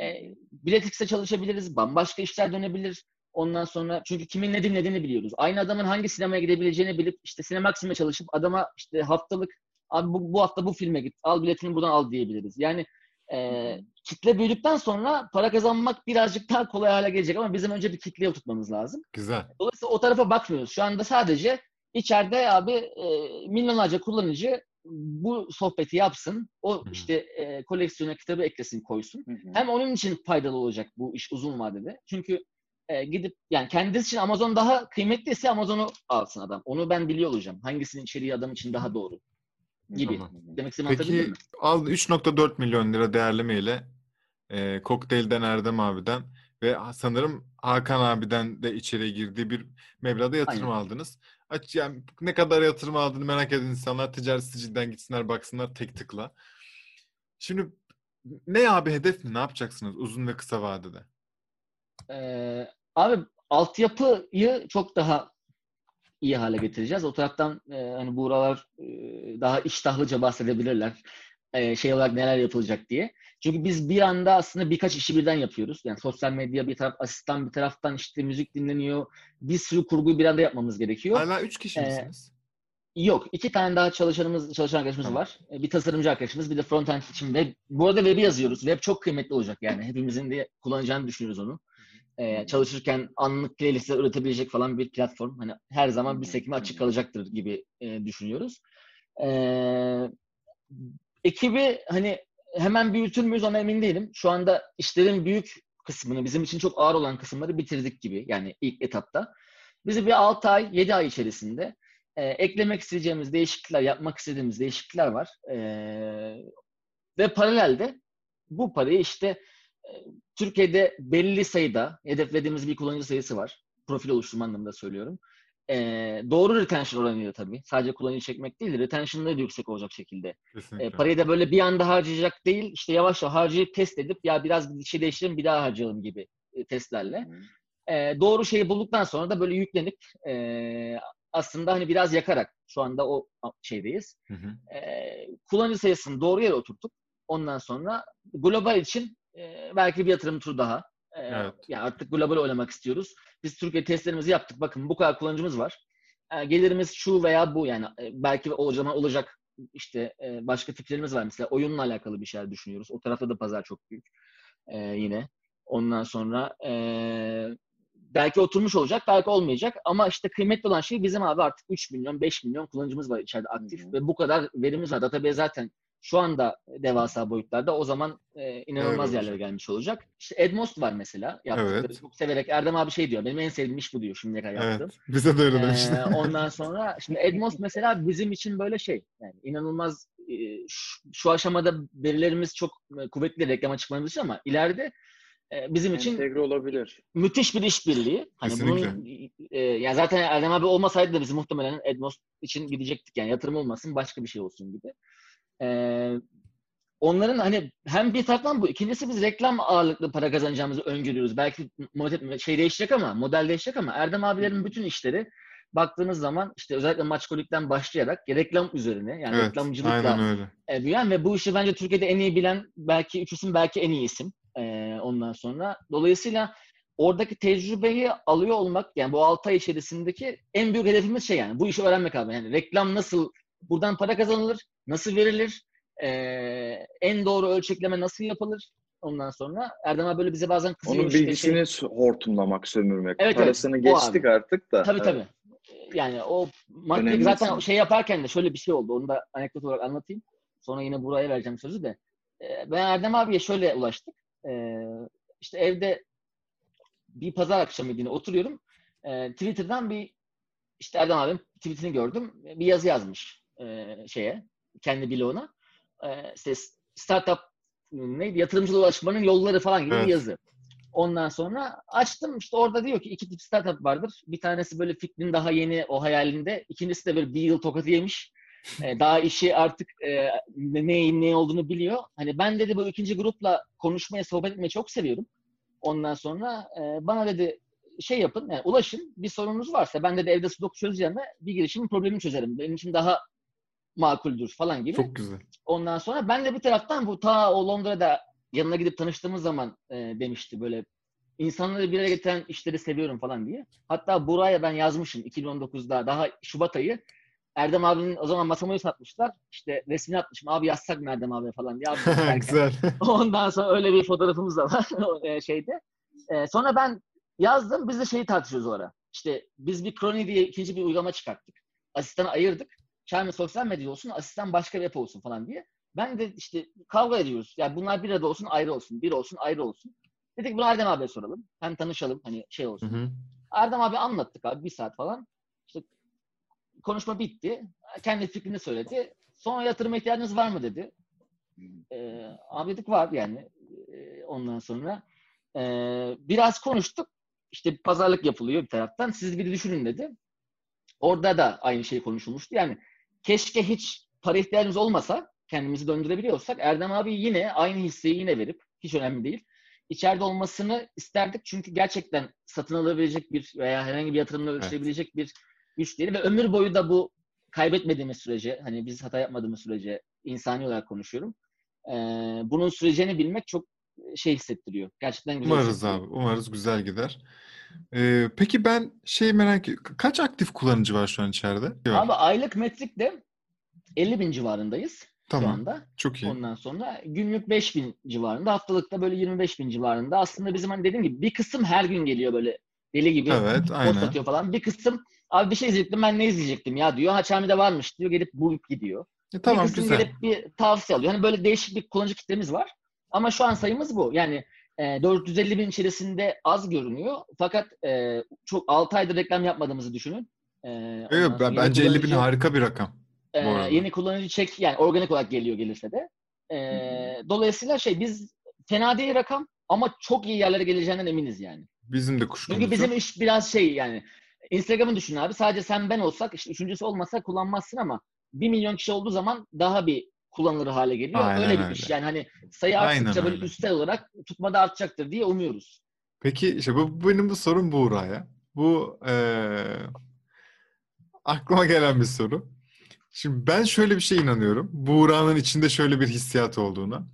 E, Biletix'e çalışabiliriz. Bambaşka işler dönebilir. Ondan sonra çünkü kimin ne dinlediğini biliyoruz. Aynı adamın hangi sinemaya gidebileceğini bilip işte Sinemaksim'e çalışıp adama işte haftalık abi bu, bu hafta bu filme git. Al biletini buradan al diyebiliriz. Yani e, kitle büyüdükten sonra para kazanmak birazcık daha kolay hale gelecek ama bizim önce bir kitleyi oturtmamız lazım. Güzel. Dolayısıyla o tarafa bakmıyoruz. Şu anda sadece içeride abi e, milyonlarca kullanıcı bu sohbeti yapsın. O Hı. işte e, koleksiyona kitabı eklesin koysun. Hem onun için faydalı olacak bu iş uzun vadede. Çünkü e, gidip yani kendisi için Amazon daha kıymetliyse Amazon'u alsın adam. Onu ben biliyor olacağım. Hangisinin içeriği adam için daha doğru. Gibi. Tamam. Demek istediğimi anlatabildim Peki mi? al 3.4 milyon lira değerlemeyle e, Kokteyl'den Erdem abiden ve sanırım Hakan abiden de içeriye girdiği bir meblağda yatırım Aynen. aldınız. Aç yani ne kadar yatırım aldığını merak eden insanlar ticaret sicilden gitsinler baksınlar tek tıkla. Şimdi ne abi hedef mi? Ne yapacaksınız uzun ve kısa vadede? Ee, abi altyapıyı çok daha iyi hale getireceğiz. O taraftan e, hani buralar e, daha iştahlıca bahsedebilirler. E, şey olarak neler yapılacak diye. Çünkü biz bir anda aslında birkaç işi birden yapıyoruz. Yani sosyal medya bir taraf, asistan bir taraftan işte müzik dinleniyor. Bir sürü kurguyu bir anda yapmamız gerekiyor. Hala üç kişi Ee, misiniz? Yok. iki tane daha çalışanımız, çalışan arkadaşımız Tamam. var. E, Bir tasarımcı arkadaşımız, bir de frontend için web. Bu arada web'i yazıyoruz. Web çok kıymetli olacak yani. Hepimizin de kullanacağını düşünüyoruz onu. E, çalışırken anlık playlistler üretebilecek falan bir platform. Hani her zaman bir sekme açık kalacaktır gibi e, düşünüyoruz. E, ekibi hani hemen büyütür müyüz ona emin değilim. Şu anda işlerin büyük kısmını, bizim için çok ağır olan kısımları bitirdik gibi. Yani ilk etapta. Bizi bir 6 ay, 7 ay içerisinde e, eklemek isteyeceğimiz değişiklikler, yapmak istediğimiz değişiklikler var. E, ve paralelde bu parayı işte e, Türkiye'de belli sayıda hedeflediğimiz bir kullanıcı sayısı var. Profil oluşturma anlamında söylüyorum. E, doğru retention oranıyla tabii. Sadece kullanıcı çekmek değil, retention'ları da yüksek olacak şekilde. Kesinlikle. E, parayı da böyle bir anda harcayacak değil, işte yavaş yavaş harcayıp test edip ya biraz bir şey değiştirelim bir daha harcayalım gibi e, testlerle. E, doğru şeyi bulduktan sonra da böyle yüklenip e, aslında hani biraz yakarak şu anda o şeydeyiz. Hı hı. E, kullanıcı sayısını doğru yere oturtup ondan sonra global için e, belki bir yatırım turu daha. E, Evet. Yani artık global oynamak istiyoruz. Biz Türkiye testlerimizi yaptık. Bakın bu kadar kullanıcımız var. E, gelirimiz şu veya bu yani e, belki o zaman olacak işte e, başka fikirlerimiz var. Mesela oyunla alakalı bir şeyler düşünüyoruz. O tarafta da pazar çok büyük e, yine. Ondan sonra e, belki oturmuş olacak, belki olmayacak. Ama işte kıymetli olan şey bizim abi artık 3 milyon, 5 milyon kullanıcımız var içeride aktif. Hı hı. Ve bu kadar verimiz var. Database zaten şu anda devasa boyutlarda. O zaman e, inanılmaz Öyle yerlere gelmiş olacak. İşte Edmost var mesela. Yaptıkları. Evet. Çok severek Erdem abi şey diyor. Benim en sevdiğim iş bu diyor şimdiye kadar yaptığım. Evet. Bize de öyle Ee, demişti. ondan sonra şimdi Edmos mesela bizim için böyle şey yani inanılmaz e, şu, şu aşamada verilerimiz çok e, kuvvetli reklam açıklamamız için ama ileride e, bizim için Entegre olabilir. müthiş bir işbirliği. Hani Kesinlikle. bunun e, yani zaten Erdem abi olmasaydı da biz muhtemelen Edmos için gidecektik yani yatırım olmasın başka bir şey olsun gibi. E, onların hani hem bir taraftan bu ikincisi biz reklam ağırlıklı para kazanacağımızı öngörüyoruz. Belki model, şey değişecek ama model değişecek ama Erdem abilerin bütün işleri baktığınız zaman işte özellikle maçkolikten başlayarak reklam üzerine yani Evet. reklamcılıkla e, büyüyen ve bu işi bence Türkiye'de en iyi bilen belki üç isim belki en iyi isim e, ondan sonra. Dolayısıyla oradaki tecrübeyi alıyor olmak yani bu 6 ay içerisindeki en büyük hedefimiz şey yani bu işi öğrenmek abi. Yani reklam nasıl buradan para kazanılır, nasıl verilir, e, en doğru ölçekleme nasıl yapılır ondan sonra Erdem abi böyle bize bazen kızıyor. Onun işte şey- bilgisini s- hortumlamak, sömürmek. Evet, evet. Parasını O geçtik artık da. Tabii Evet. tabii. Yani o madde zaten kısmı. şey yaparken de şöyle bir şey oldu. Onu da anekdot olarak anlatayım. Sonra yine buraya vereceğim sözü de. Ee, Ben Erdem abiye şöyle ulaştık. Ee, işte evde bir pazar akşamı yine oturuyorum. Twitter'dan bir işte Erdem abim tweetini gördüm. Bir yazı yazmış ee, şeye kendi bloğuna. Ee, işte startup neydi yatırımcılığa ulaşmanın yolları falan gibi Evet. bir yazı. Ondan sonra açtım işte orada diyor ki iki tip startup vardır. Bir tanesi böyle fikrin daha yeni o hayalinde. İkincisi de böyle bir yıl tokatı yemiş. Ee, daha işi artık e, ne, neyin ne olduğunu biliyor. Hani ben dedi bu ikinci grupla konuşmaya, sohbet etmeyi çok seviyorum. Ondan sonra e, bana dedi şey yapın, yani ulaşın. Bir sorunuz varsa ben de evde sudoku çözeceğime bir girişimin problemini çözerim. Benim için daha makuldür falan gibi. Çok güzel. Ondan sonra ben de bir taraftan bu ta o Londra'da yanına gidip tanıştığımız zaman e, demişti böyle insanları bir araya getiren işleri seviyorum falan diye. Hatta buraya ben yazmışım 2019'da daha Şubat ayı. Erdem abinin o zaman masamayı satmışlar. İşte resmini atmışım. Abi yazsak mı Erdem abi falan diye. Abi güzel. Ondan sonra öyle bir fotoğrafımız da var e, şeyde. E, sonra ben yazdım. Biz de şeyi tartışıyoruz o ara. İşte biz bir Crony diye ikinci bir uygulama çıkarttık. Asistanı ayırdık. Çayma sosyal medya olsun, asistan başka bir app olsun falan diye. Ben de işte kavga ediyoruz. Yani bunlar bir arada olsun, ayrı olsun. Bir olsun, ayrı olsun. Dedik bunu Erdem abiye soralım. Hem tanışalım, hani şey Hı olsun. hı. Erdem abi anlattık abi bir saat falan. İşte konuşma bitti. Kendi fikrini söyledi. Sonra yatırıma ihtiyacınız var mı dedi. Ee, abi dedik var yani. Ee, ondan sonra ee, biraz konuştuk. İşte pazarlık yapılıyor bir taraftan. Siz bir düşünün dedi. Orada da aynı şey konuşulmuştu. Yani keşke hiç para ihtiyacımız olmasa kendimizi döndürebiliyorsak Erdem abi yine aynı hisseyi yine verip hiç önemli değil. İçeride olmasını isterdik çünkü gerçekten satın alabilecek bir veya herhangi bir yatırımla ölçülebilecek bir güç değil ve ömür boyu da bu kaybetmediğimiz sürece hani biz hata yapmadığımız sürece insani olarak konuşuyorum. Ee, bunun sürecini bilmek çok şey hissettiriyor. Gerçekten güzel Umarız abi. Umarız güzel gider. Ee, peki ben şey merak ediyorum. Kaç aktif kullanıcı var şu an içeride? Yok. Abi aylık metrikte 50 bin civarındayız şu Tamam. anda. Çok iyi. Ondan sonra günlük 5 bin civarında, haftalıkta böyle 25 bin civarında. Aslında bizim hani dediğim gibi bir kısım her gün geliyor böyle deli gibi. Evet, Post aynen. atıyor falan. Bir kısım abi bir şey izleyecektim ben ne izleyecektim ya diyor. Haçami'de varmış diyor. Gelip bulup gidiyor. E, tamam bir kısım güzel. gelip bir tavsiye alıyor. Hani böyle değişik bir kullanıcı kitlemiz var. Ama şu an sayımız bu. Yani e, 450 bin içerisinde az görünüyor. Fakat e, çok 6 aydır reklam yapmadığımızı düşünün. E, yok, sonra ben, bence 50 bin harika bir rakam. ee, arada. yeni kullanıcı çek yani organik olarak geliyor gelirse de. Ee, dolayısıyla şey biz fena değil rakam ama çok iyi yerlere geleceğinden eminiz yani. Bizim de kuşkumuz Çünkü bizim iş biraz şey yani Instagram'ı düşün abi. Sadece sen ben olsak işte üçüncüsü olmasa kullanmazsın ama 1 milyon kişi olduğu zaman daha bir kullanılır hale geliyor. Aynen öyle bir öyle. Yani hani sayı Aynen arttıkça böyle öyle. üstel olarak tutmada artacaktır diye umuyoruz. Peki işte bu benim bu sorum Buğra'ya. Bu eee, aklıma gelen bir soru. Şimdi ben şöyle bir şey inanıyorum. Buğra'nın içinde şöyle bir hissiyat olduğuna.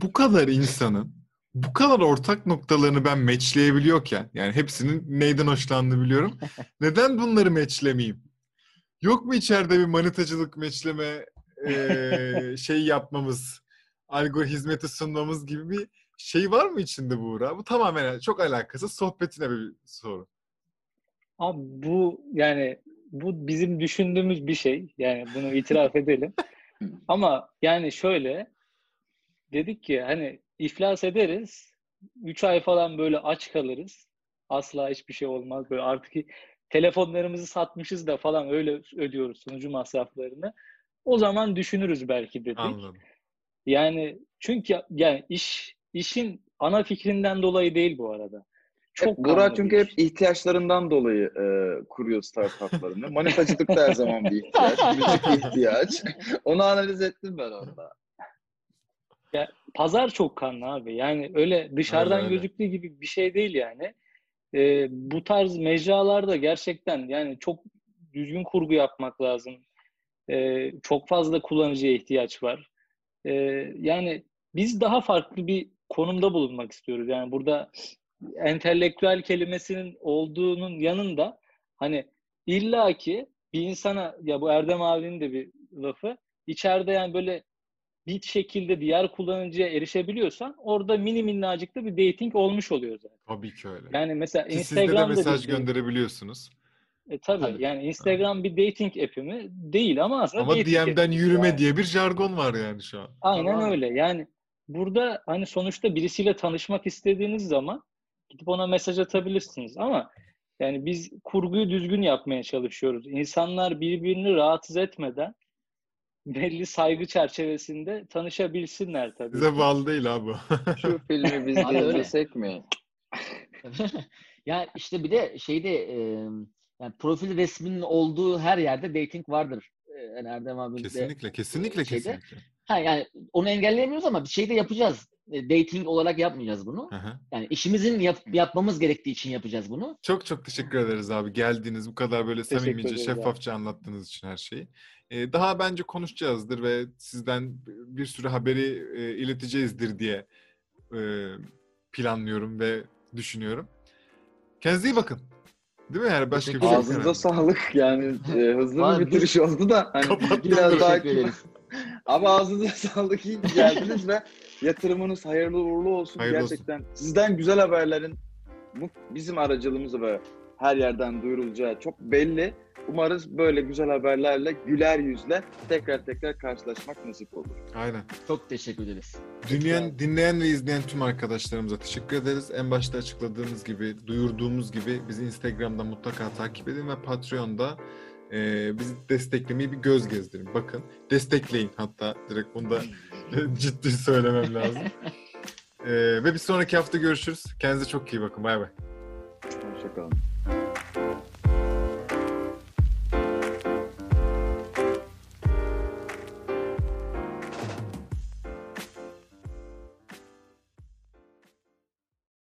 Bu kadar insanın bu kadar ortak noktalarını ben matchleyebiliyorken yani hepsinin neyden hoşlandığını biliyorum. Neden bunları matchlemeyeyim? Yok mu içeride bir manitacılık matchleme şey yapmamız, algor hizmeti sunmamız gibi bir şey var mı içinde Buğra? Bu tamamen çok alakasız sohbetine bir soru. Abi bu yani bu bizim düşündüğümüz bir şey. Yani bunu itiraf edelim. Ama yani şöyle dedik ki hani iflas ederiz. 3 ay falan böyle aç kalırız. Asla hiçbir şey olmaz. Böyle artık telefonlarımızı satmışız da falan öyle ödüyoruz sunucu masraflarını. O zaman düşünürüz belki dedik. Anladım. Yani çünkü yani iş işin ana fikrinden dolayı değil bu arada. Çok Burak kanlı çünkü bir hep ihtiyaçlarından dolayı e, kuruyor startuplarını. Manifacılık da her zaman bir ihtiyaç. Müzik ihtiyaç. Onu analiz ettim ben orada. pazar çok kanlı abi. Yani öyle dışarıdan Öyle, öyle. gözüktüğü gibi bir şey değil yani. Ee, bu tarz mecralarda gerçekten yani çok düzgün kurgu yapmak lazım. Ee, çok fazla kullanıcıya ihtiyaç var. Ee, yani biz daha farklı bir konumda bulunmak istiyoruz. Yani burada entelektüel kelimesinin olduğunun yanında hani illaki bir insana ya bu Erdem abinin de bir lafı içeride yani böyle bir şekilde diğer kullanıcıya erişebiliyorsan orada mini minnacık da bir dating olmuş oluyor zaten. Tabii ki öyle. Yani mesela Ki sizde de Instagram'da mesaj bir, gönderebiliyorsunuz. E, tabii, Tabii. yani Instagram bir dating app'i mi? Değil ama aslında Ama DM'den yürüme Yani. diye bir jargon var yani şu an. Aynen Tamam. öyle. Yani burada hani sonuçta birisiyle tanışmak istediğiniz zaman gidip ona mesaj atabilirsiniz ama yani biz kurguyu düzgün yapmaya çalışıyoruz. İnsanlar birbirini rahatsız etmeden belli saygı çerçevesinde tanışabilsinler tabii. Bize bağlı değil abi. Şu filmi biz de izlesek mi? ya işte bir de şeyde e, yani profil resminin olduğu her yerde dating vardır. E, Yani Erdem abi de kesinlikle, kesinlikle, şeyde. kesinlikle. Ha yani onu engelleyemiyoruz ama bir şey de yapacağız. E, Dating olarak yapmayacağız bunu. Hı. Yani işimizin yap- yapmamız gerektiği için yapacağız bunu. Çok çok teşekkür ederiz abi. Geldiğiniz bu kadar böyle Teşekkür samimice, şeffafça anlattığınız için her şeyi. Ee, daha bence konuşacağızdır ve sizden bir sürü haberi e, ileteceğizdir diye e, planlıyorum ve düşünüyorum. Kendinize iyi bakın. Değil mi yani? Başka bir şey Ağzınıza herhalde. sağlık yani e, hızlı bir bitiriş oldu da hani Kapattım. biraz daha. Abi ağzınıza sağlık iyi geldiniz ve yatırımınız hayırlı uğurlu olsun. Hayırlı olsun. Gerçekten sizden güzel haberlerin bu bizim aracılığımızla ve her yerden duyurulacağı çok belli. Umarız böyle güzel haberlerle güler yüzle tekrar tekrar karşılaşmak nasip olur. Aynen. Çok teşekkür ederiz. Dinleyen, dinleyen ve izleyen tüm arkadaşlarımıza teşekkür ederiz. En başta açıkladığımız gibi, duyurduğumuz gibi bizi Instagram'da mutlaka takip edin ve Patreon'da e, bizi desteklemeyi bir göz gezdirin. Bakın, destekleyin hatta direkt bunu da ciddi söylemem lazım. E, ve bir sonraki hafta görüşürüz. Kendinize çok iyi bakın. Bay bay. Hoşçakalın.